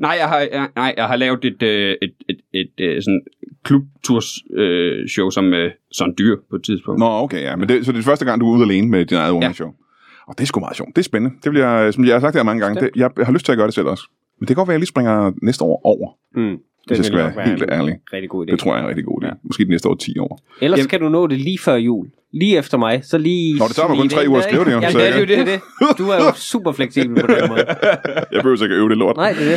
Nej, jeg har, jeg, nej, jeg har lavet et, øh, et, et, et, et sådan klubturs øh, show som øh, sådan dyr på et tidspunkt. Nå, okay, ja. Men det, så det er første gang, du er ude alene med din eget one show. Og det er sgu meget sjovt. Det er spændende. Det vil jeg, som jeg har sagt det her mange gange, det, jeg, jeg har lyst til at gøre det selv også. Men det kan godt være, at jeg lige springer næste år over, Mm. Hvis jeg skal være nok helt en ærlig. Rigtig god idé. Det tror jeg er en rigtig god idé. Måske de næste år 10 år. Ellers Jamen- kan du nå det lige før jul. Lige efter mig. Så lige... Nå, det tager mig kun tre uger at skrive det, jo, ikke? så Ja, jeg det er jo det, det. Du er jo super fleksibel på den måde. Jeg behøver ikke at øve det lort. Nej, det er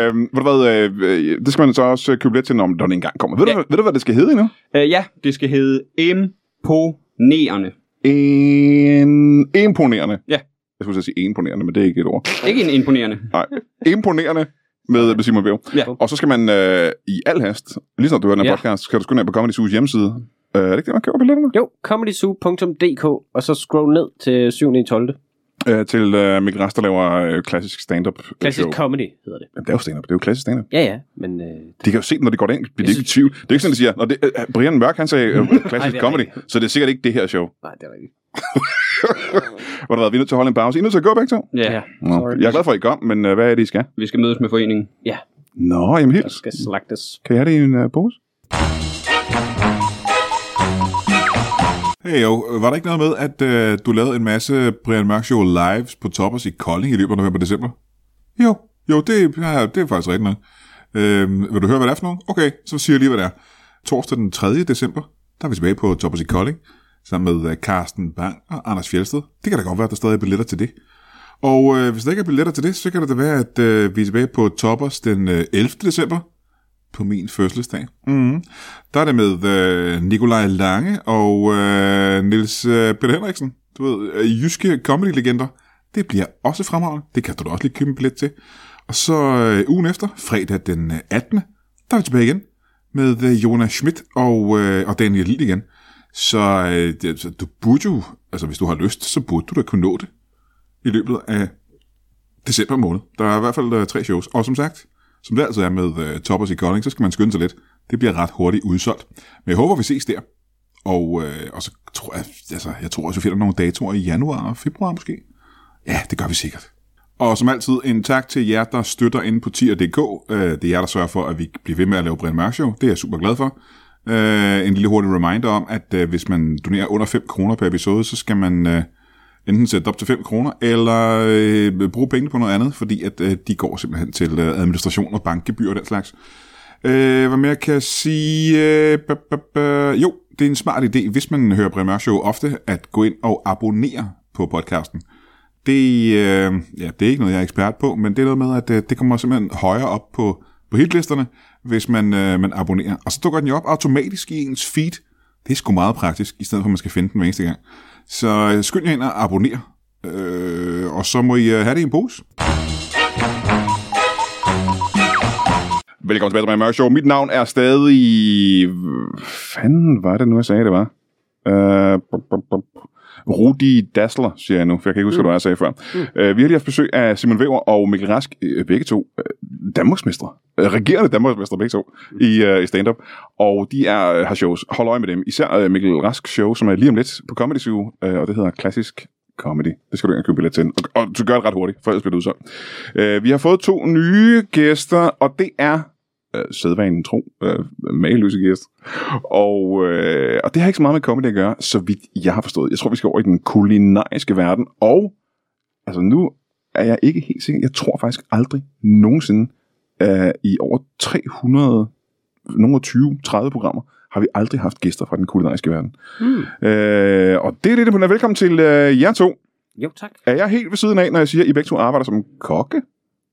det. øh, ved du hvad, øh, det skal man så også øh, købe lidt til, når den engang kommer. Ved, Ja. du, ved du, hvad det skal hedde endnu? Øh, ja, det skal hedde Imponerende. En, imponerende. Ja. Jeg skulle så sige imponerende, men det er ikke et ord. Ikke en imponerende. Nej. Imponerende med, med Simon Væv. Ja. Og så skal man øh, i al hast, lige snart du hører den her Ja. podcast, skal du skynde ind på Comedy Zoo's hjemmeside. Øh, er det ikke det, man køber billetterne? Jo, comedyzoo.dk, og så scroll ned til 7. i 12. Øh, til øh, Mikkel Rast, der laver øh, klassisk stand-up Klassisk show. comedy hedder det. Jamen, det er jo stand-up. Det er jo klassisk stand-up. Ja, ja, men... Øh, De kan jo se, når det går derind. Bliver de Jeg ikke i tvivl. Det er ikke sådan, de siger, når det, øh, Brian Mørk, han sagde øh, klassisk det er comedy, så det er sikkert ikke det her show. nej, det er rigtigt. Hvor der været, vi er nødt til at holde en pause. I er nødt til at gå begge to? Ja, Nå, Sorry. jeg er glad for, at I kom, men øh, hvad er det, I skal? vi skal mødes med foreningen. Ja, Nå, jamen der helt. skal slagtes. Kan jeg have det i en uh, pose? Hey jo, var der ikke noget med, at øh, du lavede en masse Brian Mørk Show lives på Toppers i Kolding i løbet af november og december? Jo, Jo, det, ja, det er faktisk rigtigt nok. Øh, vil du høre, hvad det er for nogen? Okay, så siger jeg lige, hvad det er. Torsdag den 3. december, der er vi tilbage på Toppers i Kolding, sammen med øh, Carsten Bang og Anders Fjeldsted. Det kan da godt være, at der stadig er billetter til det. Og øh, hvis der ikke er billetter til det, så kan det da være, at øh, vi er tilbage på Toppers den øh, 11. december, på min fødselsdag. Mm. Der er det med øh, Nikolaj Lange og øh, Nils øh, Peter Henriksen. Du ved, øh, jyske comedy-legender. Det bliver også fremragende. Det kan du da også lige købe en billet til. Og så øh, ugen efter, fredag den øh, 18. Der er vi tilbage igen med øh, Jonas Schmidt og, øh, og Daniel Lille igen. Så, øh, det, så du burde jo, altså hvis du har lyst, så burde du da kunne nå det i løbet af december måned. Der er i hvert fald øh, tre shows. Og som sagt, som det altid er med øh, Toppers i Kolding, så skal man skynde sig lidt. Det bliver ret hurtigt udsolgt. Men jeg håber, vi ses der. Og, øh, og så tror jeg, altså, jeg tror også, vi finder nogle datoer i januar og februar måske. Ja, det gør vi sikkert. Og som altid, en tak til jer, der støtter inde på tier.dk. Øh, det er jer, der sørger for, at vi bliver ved med at lave Brian Mørk Show. Det er jeg super glad for. Øh, en lille hurtig reminder om, at øh, hvis man donerer under 5 kroner per episode, så skal man øh, enten sætte op til 5 kroner, eller øh, bruge penge på noget andet, fordi at øh, de går simpelthen til øh, administration og bankgebyr og den slags. Øh, hvad mere kan jeg sige? Øh, b- b- b- jo, det er en smart idé, hvis man hører Brian Mørk Show ofte, at gå ind og abonnere på podcasten. Det, øh, ja, det er ikke noget, jeg er ekspert på, men det er noget med, at øh, det kommer simpelthen højere op på, på hitlisterne, hvis man, øh, man abonnerer. Og så dukker den jo op automatisk i ens feed. Det er sgu meget praktisk, i stedet for at man skal finde den hver eneste gang. Så øh, skynd jer ind og abonner. Øh, og så må I øh, have det i en pose. Velkommen tilbage til Mørk Show. Mit navn er stadig... Hvad fanden var det nu, jeg sagde, det var? Øh... Rudi Dassler, siger jeg nu, for jeg kan ikke huske, mm. hvad du har sagt før. Mm. Uh, vi har lige haft besøg af Simon Weber og Mikkel Rask, uh, begge to uh, Danmarksmestre. Uh, regerende Danmarksmestre, begge to, i, uh, i stand-up. Og de er, uh, har shows. Hold øje med dem. Især uh, Mikkel Rask show, som er lige om lidt på Comedy Zoo, uh, og det hedder Klassisk Comedy. Det skal du ikke købe billet til. Og, og du gør det ret hurtigt, for ellers bliver det udsolgt. Uh, vi har fået to nye gæster, og det er øh, sædvanen tro, øh, mageløse gæst. Og, øh, og det har ikke så meget med comedy at gøre, så vidt jeg har forstået. Jeg tror, vi skal over i den kulinariske verden, og altså nu er jeg ikke helt sikker. Jeg tror faktisk aldrig nogensinde øh, i over 300, nogle 20, 30 programmer, har vi aldrig haft gæster fra den kulinariske verden. Mm. Øh, og det er det, det Velkommen til øh, jer to. Jo, tak. Er jeg helt ved siden af, når jeg siger, at I begge to arbejder som kokke?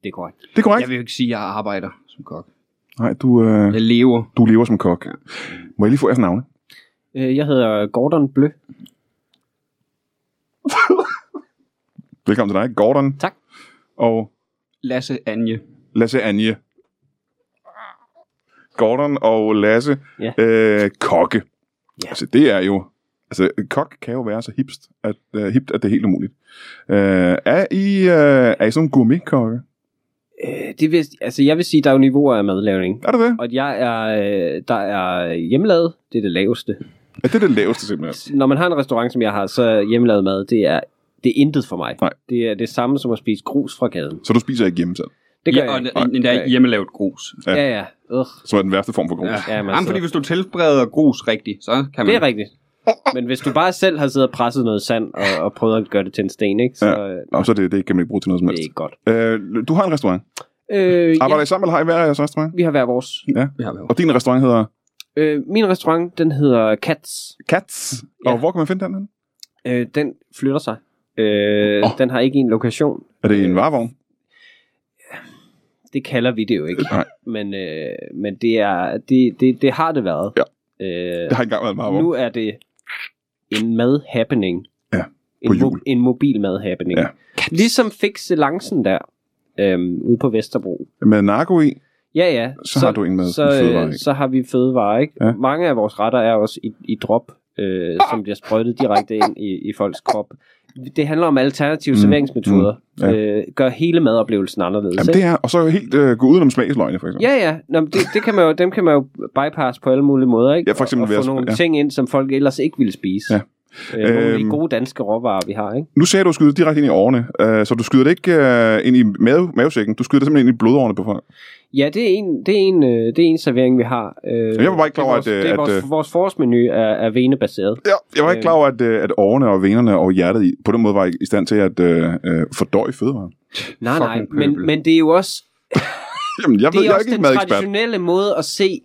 Det er korrekt. Det er korrekt. Jeg vil jo ikke sige, at jeg arbejder som kok. Nej, du, øh, Jeg lever. du lever som kok. Må jeg lige få jeres navne? Øh, Jeg hedder Gordon Blø. Velkommen til dig, Gordon. Tak. Og Lasse Anje. Lasse Anje. Gordon og Lasse, Ja. øh, kokke. Ja. Altså, det er jo... Altså, kok kan jo være så hipst, at, uh, hipt, at det er helt umuligt. Uh, er I, uh, er I sådan gourmet-kokke? Øh, Det vil, altså, jeg vil sige, der er jo niveauer af madlavning. Er det det? Og jeg er, øh, der er hjemmelavet, det er det laveste. Ja, det er det laveste simpelthen. Når man har en restaurant, som jeg har, så hjemmelavet mad, det er, det er intet for mig. Nej. Det er det samme som at spise grus fra gaden. Så du spiser ikke hjemme selv, Det gør Ja, jeg og ikke. en, en der hjemmelavet grus. Ja. Ja, ja. Ugh. som er den værste form for grus. Ja. Ja, men Jamen, fordi hvis du tilbereder grus rigtigt, så kan man... Det er rigtigt. Men hvis du bare selv har siddet og presset noget sand og, og prøvet at gøre det til en sten, ikke, så Ja. Nå, så det, det kan man ikke bruge til noget som det er helst. ikke godt. Øh, du har en restaurant. Øh, Arbejder ja, I sammen, eller har I hver jeres restaurant? vi har hver vores. Ja. Vi har været. Og din restaurant hedder Øh, min restaurant, den hedder Cats. Cats. Ja. Og hvor kan man finde den? Øh, den flytter sig. Øh, Åh. Den har ikke en lokation. Er det i en Øh, varevogn? Det kalder vi det jo ikke. Nej. Men, øh, men det, er, det, det, det har det været. Ja. Øh, Det har ikke engang været en varevogn. nu er det en mad-happening. Ja, en, på jul. en mobil mad-happening. Ja. Ligesom Fixelancen der, øhm, ude på Vesterbro. Med narko i, Ja, ja. Så har du en med så, øh, ikke? så har vi fødevarer, ikke? Ja. Mange af vores retter er også i, i drop, øh, som bliver sprøjtet direkte ind i, i folks krop. Det handler om alternative Mm, serveringsmetoder. mm, Mm, øh, gør hele madoplevelsen anderledes. Jamen, det er, og så helt øh, gå udenom smagsløgne, for eksempel. Ja, ja. Nå, men det, det kan man jo, dem kan man jo bypass på alle mulige måder, ikke? Ja, for eksempel og, og få nogle ja. ting ind, som folk ellers ikke ville spise. Ja. Øh, nogle af Øhm. de gode danske råvarer, vi har, ikke? Nu sagde du, at du skyder direkte ind i årene, øh, så du skyder det ikke øh, ind i mave, mavesækken, du skyder det simpelthen ind i blodårene på folk. Ja, det er en, det er en, øh, det er en servering, vi har. Øh, jeg var bare ikke klar over, det er vores, at, øh, det er at, vores, øh, vores forårsmenu er, er venebaseret. Ja, jeg var ikke Øh. klar over, at, øh, at årene og venerne og hjertet i, på den måde var i, i stand til at øh, øh, fordøje fødevarer. Nej, nej, Fucking men, pøbel. men det er jo også, Jamen, jeg, det ved, er jeg er også ikke en den traditionelle måde at se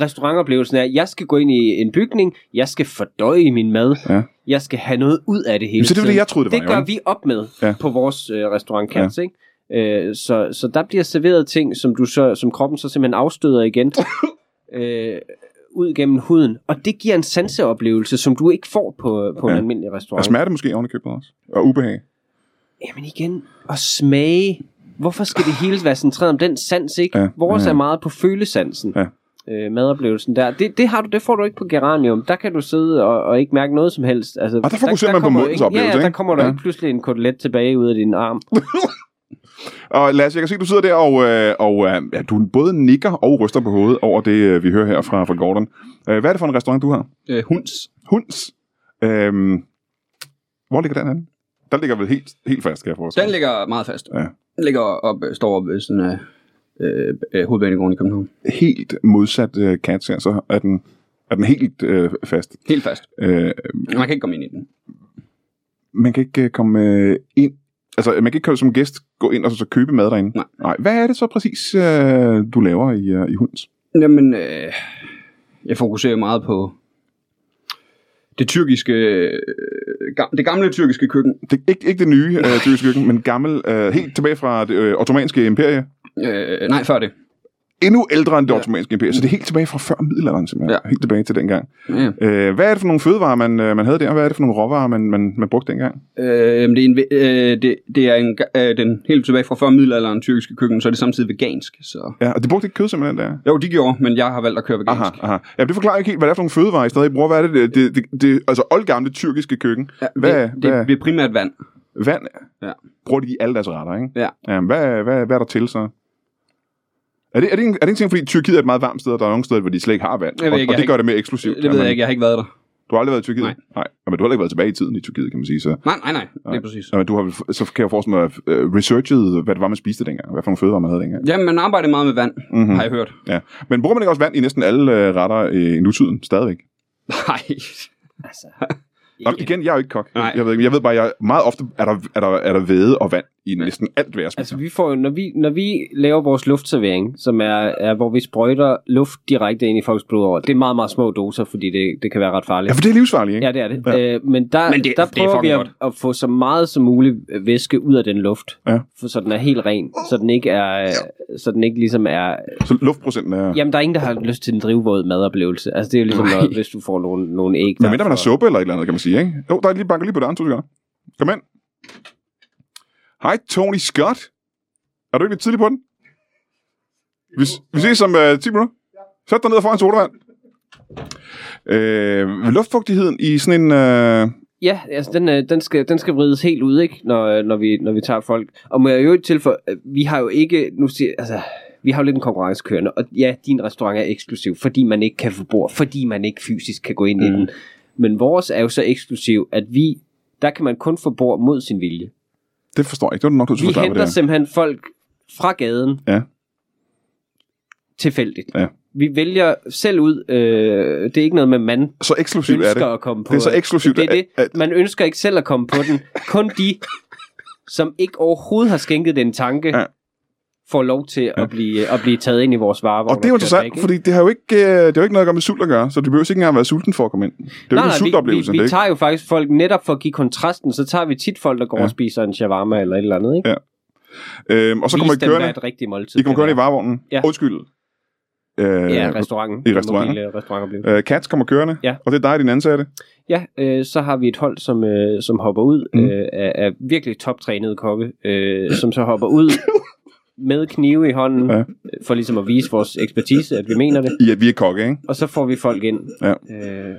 restaurantoplevelsen er, jeg skal gå ind i en bygning, jeg skal fordøje min mad, Ja. jeg skal have noget ud af det hele Så det var det, jeg troede, det var, Det jo, gør ikke? vi op med Ja. på vores øh, restaurant Cats, ja. ikke? Øh, så, så der bliver serveret ting, som, du så, som kroppen så simpelthen afstøder igen øh, ud gennem huden. Og det giver en sanseoplevelse, som du ikke får på, på ja. En almindelig Og restaurant. smager det måske ovenikøbet også? Og ubehag? Jamen igen, at smage. Hvorfor skal det hele være centreret om den sans, ikke? Ja. Vores ja. er meget på følesansen. Ja. Øh, madoplevelsen der. Det, det, har du, det får du ikke på Geranium. Der kan du sidde og, og ikke mærke noget som helst. Altså, Og der fokuserer man på mundens ikke, oplevelse, Ja, ja, der ikke? kommer der Ja. ikke pludselig en kotelet tilbage ud af din arm. Og Lasse, jeg kan se, at du sidder der, og, øh, og øh, ja, du både nikker og ryster på hovedet over det, øh, vi hører her fra, fra Gordon. Hvad er det for en restaurant, du har? Øh, hunds. Hunds. Øhm, hvor ligger den henne? Der ligger vel helt, helt fast, kan jeg forestille Den ligger meget fast. Ja. Den ligger op, står op ved sådan af øh, hovedbanegården i København. Helt modsat øh, Cats her, så er den, er den helt øh, fast. Helt fast. Øh, Man kan ikke komme ind i den. man kan ikke øh, komme øh, ind, altså man kan ikke som gæst gå ind og så, så købe mad derinde. Nej. Nej. Hvad er det så præcis, øh, du laver i, øh, i Hunds? Jamen, øh, jeg fokuserer meget på det tyrkiske, øh, det gamle tyrkiske køkken. Det, ikke, ikke det nye øh, tyrkiske køkken, men gammel, øh, helt tilbage fra det øh, ottomanske imperie. Øh, nej, før det. Endnu ældre end det Ja. ottomanske imperie, så det er helt tilbage fra før middelalderen simpelthen. Ja. Helt tilbage til dengang. Ja. Øh, hvad er det for nogle fødevarer, man, øh, man havde der? Hvad er det for nogle råvarer, man, man, man brugte dengang? Øh, jamen, det er, en, øh, det, det er en, øh, den helt tilbage fra før middelalderen tyrkiske køkken, så er det samtidig vegansk. Så. Ja, og de brugte ikke kød simpelthen der? Jo, de gjorde, men jeg har valgt at køre vegansk. Aha, aha. Ja, det forklarer ikke helt, hvad det er for nogle fødevarer, I stadig bruger. Hvad er det? Det, det, det, altså oldgamle tyrkiske køkken. Ja, Hvad, det, det, hvad, det er primært vand. vand Ja. bruger de i alle deres retter, ikke? Ja. ja hvad, hvad, hvad er der til så? Er det, er, det en, er det en ting, fordi Tyrkiet er et meget varmt sted, og der er nogle steder, hvor de slet ikke har vand, og, ikke, og det gør det mere eksklusivt? Det ved man- jeg ikke, jeg har ikke været der. Du har aldrig været i Tyrkiet? Nej. Nej. Men du har heller ikke været tilbage i tiden i Tyrkiet, kan man sige. Så, Nej, nej, nej, det er præcis. ja, men du har, så kan jeg forestille mig, uh, researchet, hvad det var, man spiste dengang. Hvad for nogle fødevarer, man havde dengang. Ja, man arbejder meget med vand, Mhm. mm-hmm. har jeg hørt. Ja. Men bruger man ikke også vand i næsten alle uh, retter i nutiden stadigvæk? Nej. Altså, Nå, igen, jeg er jo ikke kok. Nej. Jeg ved, ikke, jeg ved bare, jeg, meget ofte er der, er der, er der væde og vand i næsten alt, hvad jeg spiser. altså vi får når vi, når vi laver vores luftservering, som er, er, hvor vi sprøjter luft direkte ind i folks blodår, det er meget, meget små doser, fordi det, det kan være ret farligt. ja, for det er livsfarligt, ikke? Ja, det er det. Ja. Ja. Øh, men der, Men det- der det er prøver vi fucking at, at få så meget som muligt væske ud af den luft, Ja. for, så den er helt ren, så den ikke er, så den ikke ligesom er... Så luftprocenten er... Jamen, der er ingen, der har lyst til en drivvåd madoplevelse. Altså, det er jo ligesom, når, hvis du får nogle, nogle æg. Men der mindre man har suppe eller et eller andet, kan man sige, ikke? Jo, der er lige banker lige på døren, to sekunder. Kom ind. Hej, Tony Scott. Er du ikke lidt tidlig på den? Vi, vi ses om uh, 10 minutter. Sæt dig ned og få en sodavand. Øh, luftfugtigheden i sådan en... Øh, Ja, altså den, øh, den, skal, den skal vrides helt ud, ikke? Når, øh, når, vi, når vi tager folk. Og må jeg jo ikke tilføje, øh, vi har jo ikke, nu siger, altså, vi har jo lidt en konkurrence kørende, og ja, din restaurant er eksklusiv, fordi man ikke kan få bord, fordi man ikke fysisk kan gå ind mm. i den. Men vores er jo så eksklusiv, at vi, der kan man kun få bord mod sin vilje. Det forstår jeg ikke. Det var du nok at Vi forklare, hvad henter det er. simpelthen folk fra gaden Ja. tilfældigt. Ja. Vi vælger selv ud, øh, det er ikke noget med man Så eksklusivt er ønsker det. at komme på. Det er så eksklusivt, Det er det. at- Man ønsker ikke selv at komme på den. Kun de, som ikke overhovedet har skænket den tanke, Ja. Ja. får lov til at, blive, at blive taget ind i vores varevogn. Og det er jo interessant, ikke? fordi det har jo ikke, øh, det har jo ikke noget at gøre med sult at gøre, så du behøver ikke engang være sulten for at komme ind. Det er jo Nej, ikke en nej, sultoplevelse. vi, vi, vi er tager jo faktisk folk netop for at give kontrasten, så tager vi tit folk, der går Ja. ja. og spiser en shawarma eller et eller andet. Ikke? Ja. Øhm, og så kommer I kørende, et rigtigt måltid I kommer kørende i varevognen. Ja. Undskyld. Øh, Ja, restauranten. i restauranten. restaurantoplevelse. øh, Cats kommer kørende, Ja. og det er dig og din ansatte. Ja, øh, så har vi et hold, som, øh, som hopper ud mm. øh, af, af virkelig toptrænede kokke, øh, som så hopper ud med knive i hånden, Ja. ja. for ligesom at vise vores ekspertise, at vi mener det. At vi er kokke, ikke? Og så får vi folk ind. Ja. Øh,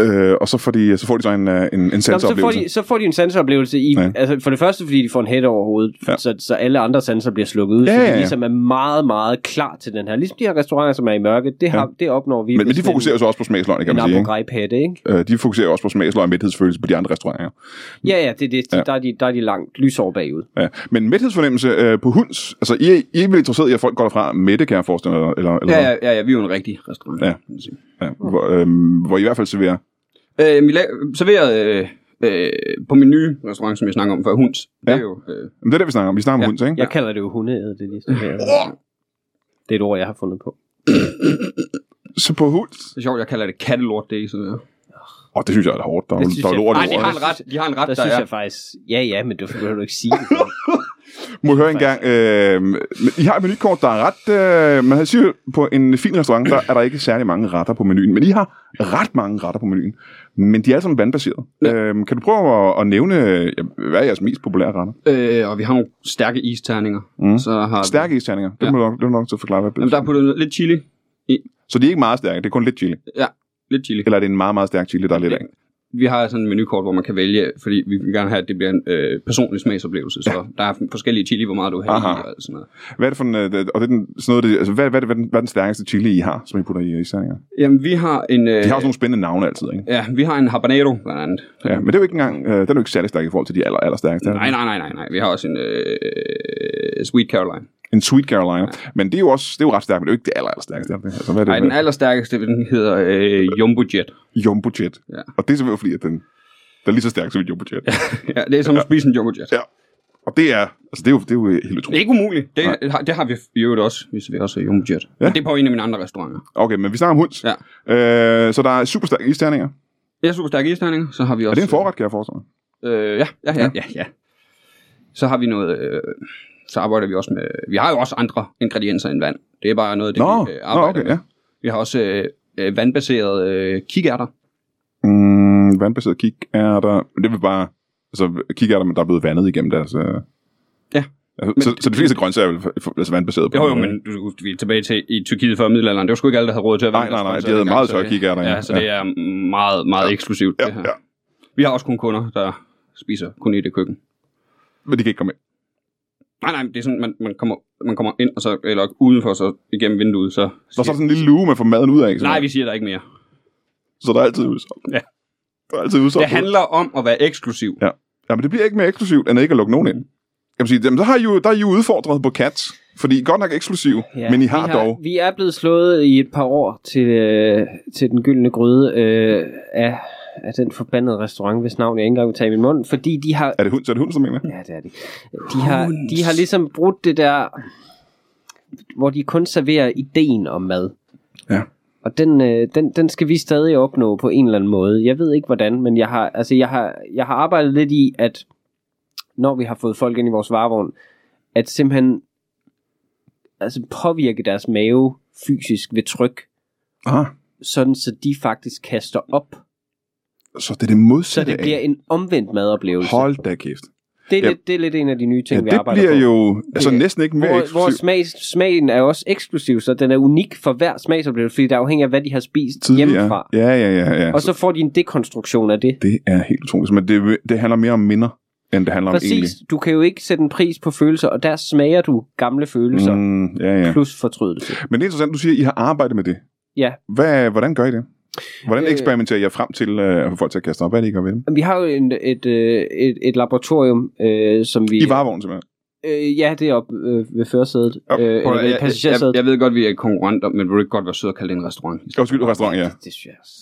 Øh, og så får de så, får de så en, øh, en, en Nå, men så, får de, så får de en sanseoplevelse i, Ja. ja. altså for det første, fordi de får en hætte over hovedet, Ja. ja. så, så alle andre sanser bliver slukket ud, Ja, så ja, de ja. ligesom er meget, meget klar til den her. Ligesom de her restauranter, som er i mørke, det, har, det opnår vi. Men, men de fokuserer så også på smagsløgene, kan man sige. ikke? Ikke? Øh, de fokuserer også på smagsløg og mæthedsfølelse på de andre restauranter. Ja, ja, det, det, Ja. ja. Der, er de, der er de langt lysår bagud. Ja. Men mæthedsfornemmelse øh, på hunds, altså I, I er vel interesseret i, at folk går derfra mætte, kan jeg forestille mig, eller, eller Ja, ja, ja, ja, vi er jo en rigtig restaurant. Ja. ja. Hvor, øh, hvor I i hvert fald serverer. Øh, vi la- serverer øh, øh, på menu restaurant, som jeg snakker om før, Hunds. Det Ja. er jo... Øh, Men det er det, vi snakker om. Vi snakker om Ja. hund, ikke? Jeg kalder det jo hundeæde, det de serverer. Det er et ord, jeg har fundet på. Så på hund. det er sjovt, jeg kalder det kattelort, det er ikke sådan der. Åh, det synes jeg er hårdt. Der er, Det synes der er jeg- lort i Nej, de ordet. har en ret, de har en ret, Der der, synes er... jeg faktisk... Ja, ja, men det behøver du ikke sige det. Må høre en gang. Øh, I har et menukort, der er ret... Øh, man siger, på en fin restaurant, der er der ikke særlig mange retter på menuen. Men I har ret mange retter på menuen. Men de er alle sammen vandbaserede. Ja. Øh, kan du prøve at, at nævne, hvad er jeres mest populære retter? Øh, og vi har nogle stærke isterninger. Mm. Så har Stærke isterninger. Det Ja. må du nok, det må nok til at forklare, hvad det Jamen, der er puttet lidt chili. Så de er ikke meget stærke, det er kun lidt chili. Ja, lidt chili. Eller er det en meget, meget stærk chili, der er lidt af? Vi har sådan en menukort, hvor man kan vælge, fordi vi vil gerne have, at det bliver en øh, personlig smagsoplevelse. Så der er forskellige chili, hvor meget du har Aha. i og sådan noget. Hvad er det for en, øh, og det er den, sådan noget, det, altså, hvad, hvad, hvad, den, hvad er den stærkeste chili, I har, som I putter i isterninger? Jamen, vi har en... Øh, De har også nogle spændende navne altid, ikke? Ja, vi har en habanero, blandt andet. Ja, men det er jo ikke engang, øh, den er jo ikke særlig stærk i forhold til de aller, aller stærkeste. Nej, nej, nej, nej, nej. Vi har også en øh, Sweet Caroline. En Sweet Carolina. Men det er jo også det er jo ret stærkt, men det er jo ikke det aller, aller stærkeste. Altså, hvad er det? Nej, den allerstærkeste, den hedder øh, Jumbo Jet. Jumbo Jet. Ja. Og det er simpelthen fordi, at den, den er lige så stærk som en Jumbo Jet. Ja, det er som at spise en Jumbo Jet. Ja. Og det er, altså det er jo, det er jo helt Det er utroligt. ikke umuligt. Det, har, det har vi i øvrigt også, hvis vi også er Jumbo Jet. Ja. Men det er på en af mine andre restauranter. Okay, men vi snakker om hunds. Ja. Øh, så der er super stærke isterninger. Jeg er super stærk isterninger, så har vi også... Er det en forret, kan jeg forestille mig? Øh, ja, ja, ja, ja, ja. Så har vi noget... Øh, så arbejder vi også med... Vi har jo også andre ingredienser end vand. Det er bare noget, det Nå, vi øh, nå, arbejder okay, med. ja. Vi har også øh, øh, vandbaseret øh, kikærter. Mm, er der, men det vil bare, altså kig er der, men der er blevet vandet igennem deres... Øh, Ja. Altså, så, så de fleste grøntsager er vel altså vandbaseret på Jo, jo, men du, vi er tilbage til i Tyrkiet før middelalderen. Det var sgu ikke alle, der havde råd til at Nej, vande nej, nej, deres de havde meget tørre kikærter, ja. Ja, så det er meget, meget eksklusivt, Ja, det her. ja. Vi har også kun kunder, der spiser kun i det køkken. Men de kan ikke komme ind. Nej, nej, det er sådan, man, man, kommer, man kommer ind, og så, eller udenfor, så igennem vinduet, så... Så er sådan en lille luge, man får maden ud af. Ikke? Nej, vi siger der ikke mere. Så der er altid udsolgt. Ja. Der er altid udsolgt. Det handler om at være eksklusiv. Ja. ja, men det bliver ikke mere eksklusivt, end ikke at lukke nogen ind. Kan man sige, jamen, så har I jo, der er I jo udfordret på Cats, fordi I er godt nok eksklusiv, ja, men I har, vi dog... Vi er blevet slået i et par år til, øh, til den gyldne gryde øh, af, af den forbandede restaurant, hvis navn jeg ikke engang vil tage i min mund, fordi de har... Er det hund, så er det hund, som mener? Ja, det er de. De har, de har ligesom brudt det der, hvor de kun serverer ideen om mad. Ja. Og den, øh, den, den skal vi stadig opnå på en eller anden måde. Jeg ved ikke hvordan, men jeg har, altså jeg har, jeg har arbejdet lidt i, at når vi har fået folk ind i vores varevogn, at simpelthen altså påvirke deres mave fysisk ved tryk, Ah, sådan så de faktisk kaster op, så det er det så modsatte det bliver af. en omvendt madoplevelse. Hold da kæft. Det er, Ja. lidt, det er lidt en af de nye ting, Ja, vi det arbejder bliver på. jo altså Det- næsten ikke mere hvor, hvor eksklusivt smag, smagen er også eksklusiv, så den er unik for hver smagsoplevelse, fordi det afhænger af, hvad de har spist tidligere. hjemmefra. Ja, ja, ja. ja. Og så får de en dekonstruktion af det. Det er helt utroligt. Men det, det handler mere om minder, end det handler om egentlig. Præcis. Du kan jo ikke sætte en pris på følelser, og der smager du gamle følelser. Mm, ja, ja. plus fortrydelse. Men det er interessant, du siger, at I har arbejdet med det. Ja. Hvad, hvordan gør I det? Hvordan Øh. eksperimenterer jeg frem til øh, at få folk til at kaste op? Hvad er det, I gør ved dem? Vi har jo en, et, øh, et, et laboratorium, øh, som vi... I varevognen simpelthen. Øh, ja, det er oppe øh, ved førersædet. Ja, Øh, eller at- ved jeg, jeg, jeg ved godt, vi er konkurrenter, men vil du ikke godt være sød og kalde det en restaurant? Skal du restaurant, ja. Det, det synes jeg også.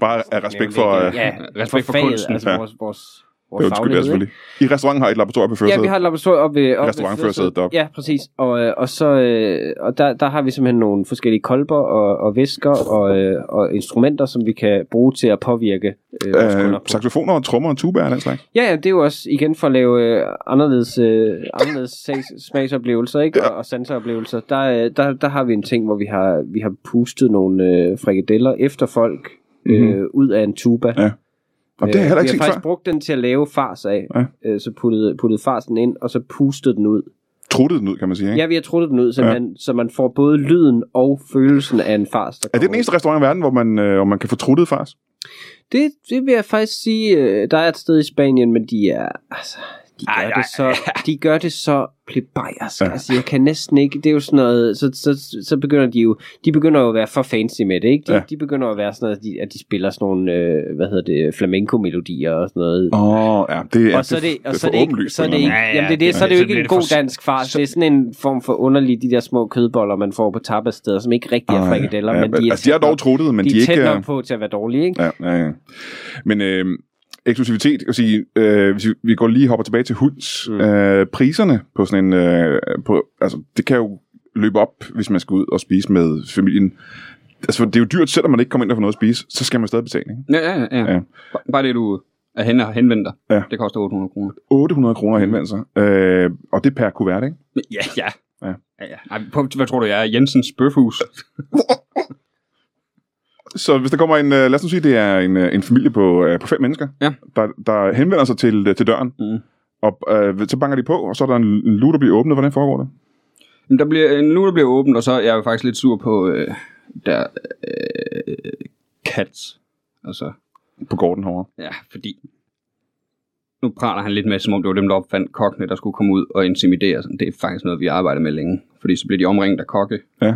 Bare af respekt for... Øh, ja, respekt for faget, kunsten. Altså Ja. vores, vores, vores ja, faglighed, ikke? selvfølgelig. I restauranten har I et laboratorium på Ja, førersædet. vi har et laboratorium oppe ved, oppe Restaurant ved før sædet deroppe. Ja, præcis. Og, øh, og, så, øh, og der, der har vi simpelthen nogle forskellige kolber og, og væsker og, øh, og instrumenter, som vi kan bruge til at påvirke øh, vores Øh, kunder på. saxofoner og trommer og tuba og den slags. Ja, ja, det er jo også igen for at lave øh, anderledes, øh, anderledes smagsoplevelser ikke? Ja. Og, og sanseoplevelser. Der, der, der har vi en ting, hvor vi har, vi har pustet nogle øh, frikadeller efter folk øh, Mhm. ud af en tuba. Ja. Og det har jeg heller Øh, ikke vi set har før. faktisk brugt den til at lave fars af. Ja. Øh, så puttede, puttede farsen ind, og så pustede den ud. Truttet den ud, kan man sige. Ikke? Ja, vi har truttet den ud, simpelthen, ja. så man får både lyden og følelsen af en fars. Der Er det den eneste restaurant i verden, hvor man, øh, hvor man kan få truttet fars? Det, det vil jeg faktisk sige, øh, der er et sted i Spanien, men de er, altså, de gør, Ej, det, så, de gør det så plebejersk. Ja. Altså, jeg kan næsten ikke, det er jo sådan noget, så, så, så begynder de jo, de begynder jo at være for fancy med det, ikke? De, Ja. de begynder at være sådan noget, at de, at de spiller sådan nogle, øh, hvad hedder det, flamenco-melodier og sådan noget. Åh, oh, ja, det er, og så er det, og så er det ikke, så er det ikke, jamen det, er det, så er det jo ikke en god dansk fars. Det er sådan en form for underlig, de der små kødboller, man får på tapasteder, som ikke rigtig er frikadeller, men de er, altså, de er dog truttet, men de de, er er tæt ikke... nok på til at være dårlige, ikke? Ja, ja, ja. Men øh, eksklusivitet, vil sige, øh, hvis vi, vi går lige hopper tilbage til hunds, mm. øh, priserne på sådan en, øh, på, altså det kan jo løbe op, hvis man skal ud og spise med familien. Altså det er jo dyrt, selvom man ikke kommer ind og får noget at spise, så skal man stadig betale, ikke? Ja, ja, ja. Ja. Bare det, du er hen og henvendt dig. Ja. Det koster 800 kroner. 800 kroner at henvende sig, øh, og det er per kuvert, ikke? Ja, ja. Ja. ja, ja. Ej, på, hvad tror du, jeg er? Jensens Bøfhus? Så hvis der kommer en, øh, lad os nu sige, det er en, øh, en familie på, øh, på fem mennesker, Ja. der, der henvender sig til, til døren, Mm. og øh, så banker de på, og så er der en en lue, der bliver åbnet. Hvordan foregår det? Men der bliver, nu der bliver åbent, og så er jeg faktisk lidt sur på øh, der øh, Cats. Altså, På gården herovre. ja, fordi nu praler han lidt med, som om det var dem, der opfandt kokkene, der skulle komme ud og intimidere. Sådan. Det er faktisk noget, vi arbejder med længe. Fordi så bliver de omringet af kokke. Ja,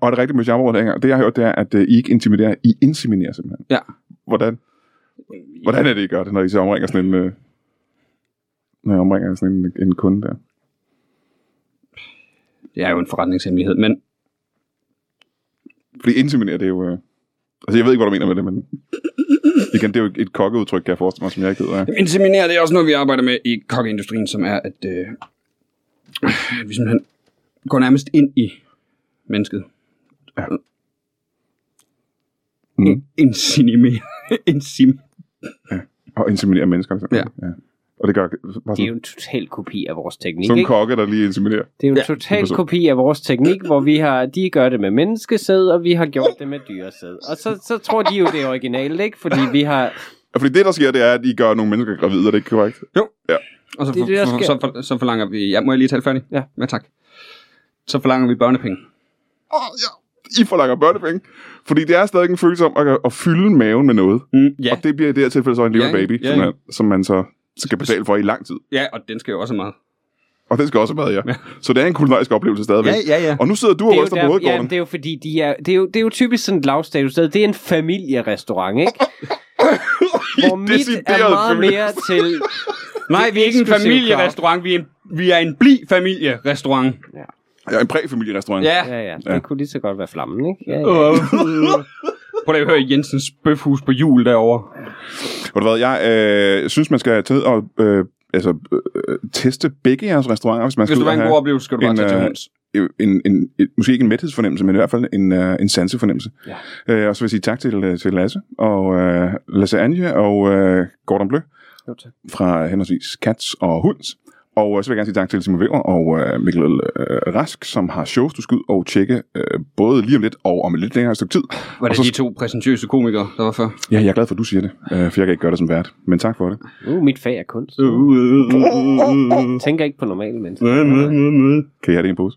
og er det hvis jeg afbryder det jeg har hørt, det er, at øh, I ikke intimiderer, I inseminerer simpelthen. Ja. Hvordan? Hvordan er det, I gør det, når I så omringer sådan en, øh, når I omringer sådan en, en kunde der? Det er jo en forretningshemmelighed, men Fordi inseminere, det er jo... Øh, altså, jeg ved ikke, hvad du mener med det, men... Igen, det er jo et kokkeudtryk, kan jeg forestille mig, som jeg ikke. Ja. inseminere, det er også noget, vi arbejder med i kokkeindustrien, som er, at øh, vi simpelthen går nærmest ind i mennesket. Ja. Mm. Inseminere. Inseminere. Og inseminere mennesker. Ja. Ja. Og det gør bare Det er jo sådan, en total kopi af vores teknik, sådan ikke? kokke, der lige inseminerer. Det er jo en Ja, total kopi af vores teknik, hvor vi har, de gør det med menneskesæd, og vi har gjort det med dyresæd. Og så, så tror de jo, det er originalt, ikke? Fordi vi har... Ja, Fordi det, der sker, det er, at I gør nogle mennesker gravide, er det ikke korrekt? Jo. Ja. Og så, Det for, det, sker. så, for, så forlanger vi... Ja, må jeg lige tale færdig? Ja. Ja, tak. Så forlanger vi børnepenge. Åh, ja. I forlanger børnepenge. Fordi det er stadig en følelse om at, at fylde maven med noget. Mm, ja. Og det bliver i det her tilfælde så en lille Ja, baby, ja, som, ja. man, som man så skal betale for i lang tid. ja, og den skal jo også meget. Og det skal også været, ja. Ja. Så det er en kulinarisk oplevelse stadigvæk. ja, ja. Og nu sidder du og Det er, jo ryster på hovedet, ja, det er jo fordi, de er, det, er jo, det er jo typisk sådan et lavstatussted. Det er en familierestaurant, ikke? Hvor mit er meget familie. mere til... Nej, vi er ikke en familierestaurant. Vi er en, vi er en bli familierestaurant. Ja, en præfamilierestaurant. Ja. Ja, ja, det Ja. kunne lige så godt være flammen, ikke? Ja, ja. Prøv lige at høre Jensens bøfhus på jul derovre. Ved du hvad, jeg øh, synes, man skal tage og øh, altså, øh, teste begge jeres restauranter, hvis man Hvis skal du var og en have god oplevelse, skal du bare en, tage til øh, hunds. en, en, en, måske ikke en mæthedsfornemmelse, men i hvert fald en, uh, en sansefornemmelse. Ja. Øh, og så vil jeg sige tak til, øh, til Lasse og øh, Lasse Anje og øh, Gordon Blø Jo, tak. fra henholdsvis Cats og Hunds. Og øh, så vil jeg gerne sige tak til Simon Weber og øh, Mikkel øh, Rask, som har shows, du skal ud og tjekke øh, både lige om lidt og om et lidt længere stykke tid. Var det så- de to præsentøse komikere, der var før? Ja, jeg er glad for, at du siger det, øh, for jeg kan ikke gøre det som vært. Men tak for det. Uh, mit fag er kunst. Tænker ikke på normale mennesker. Kan jeg have det i en pose?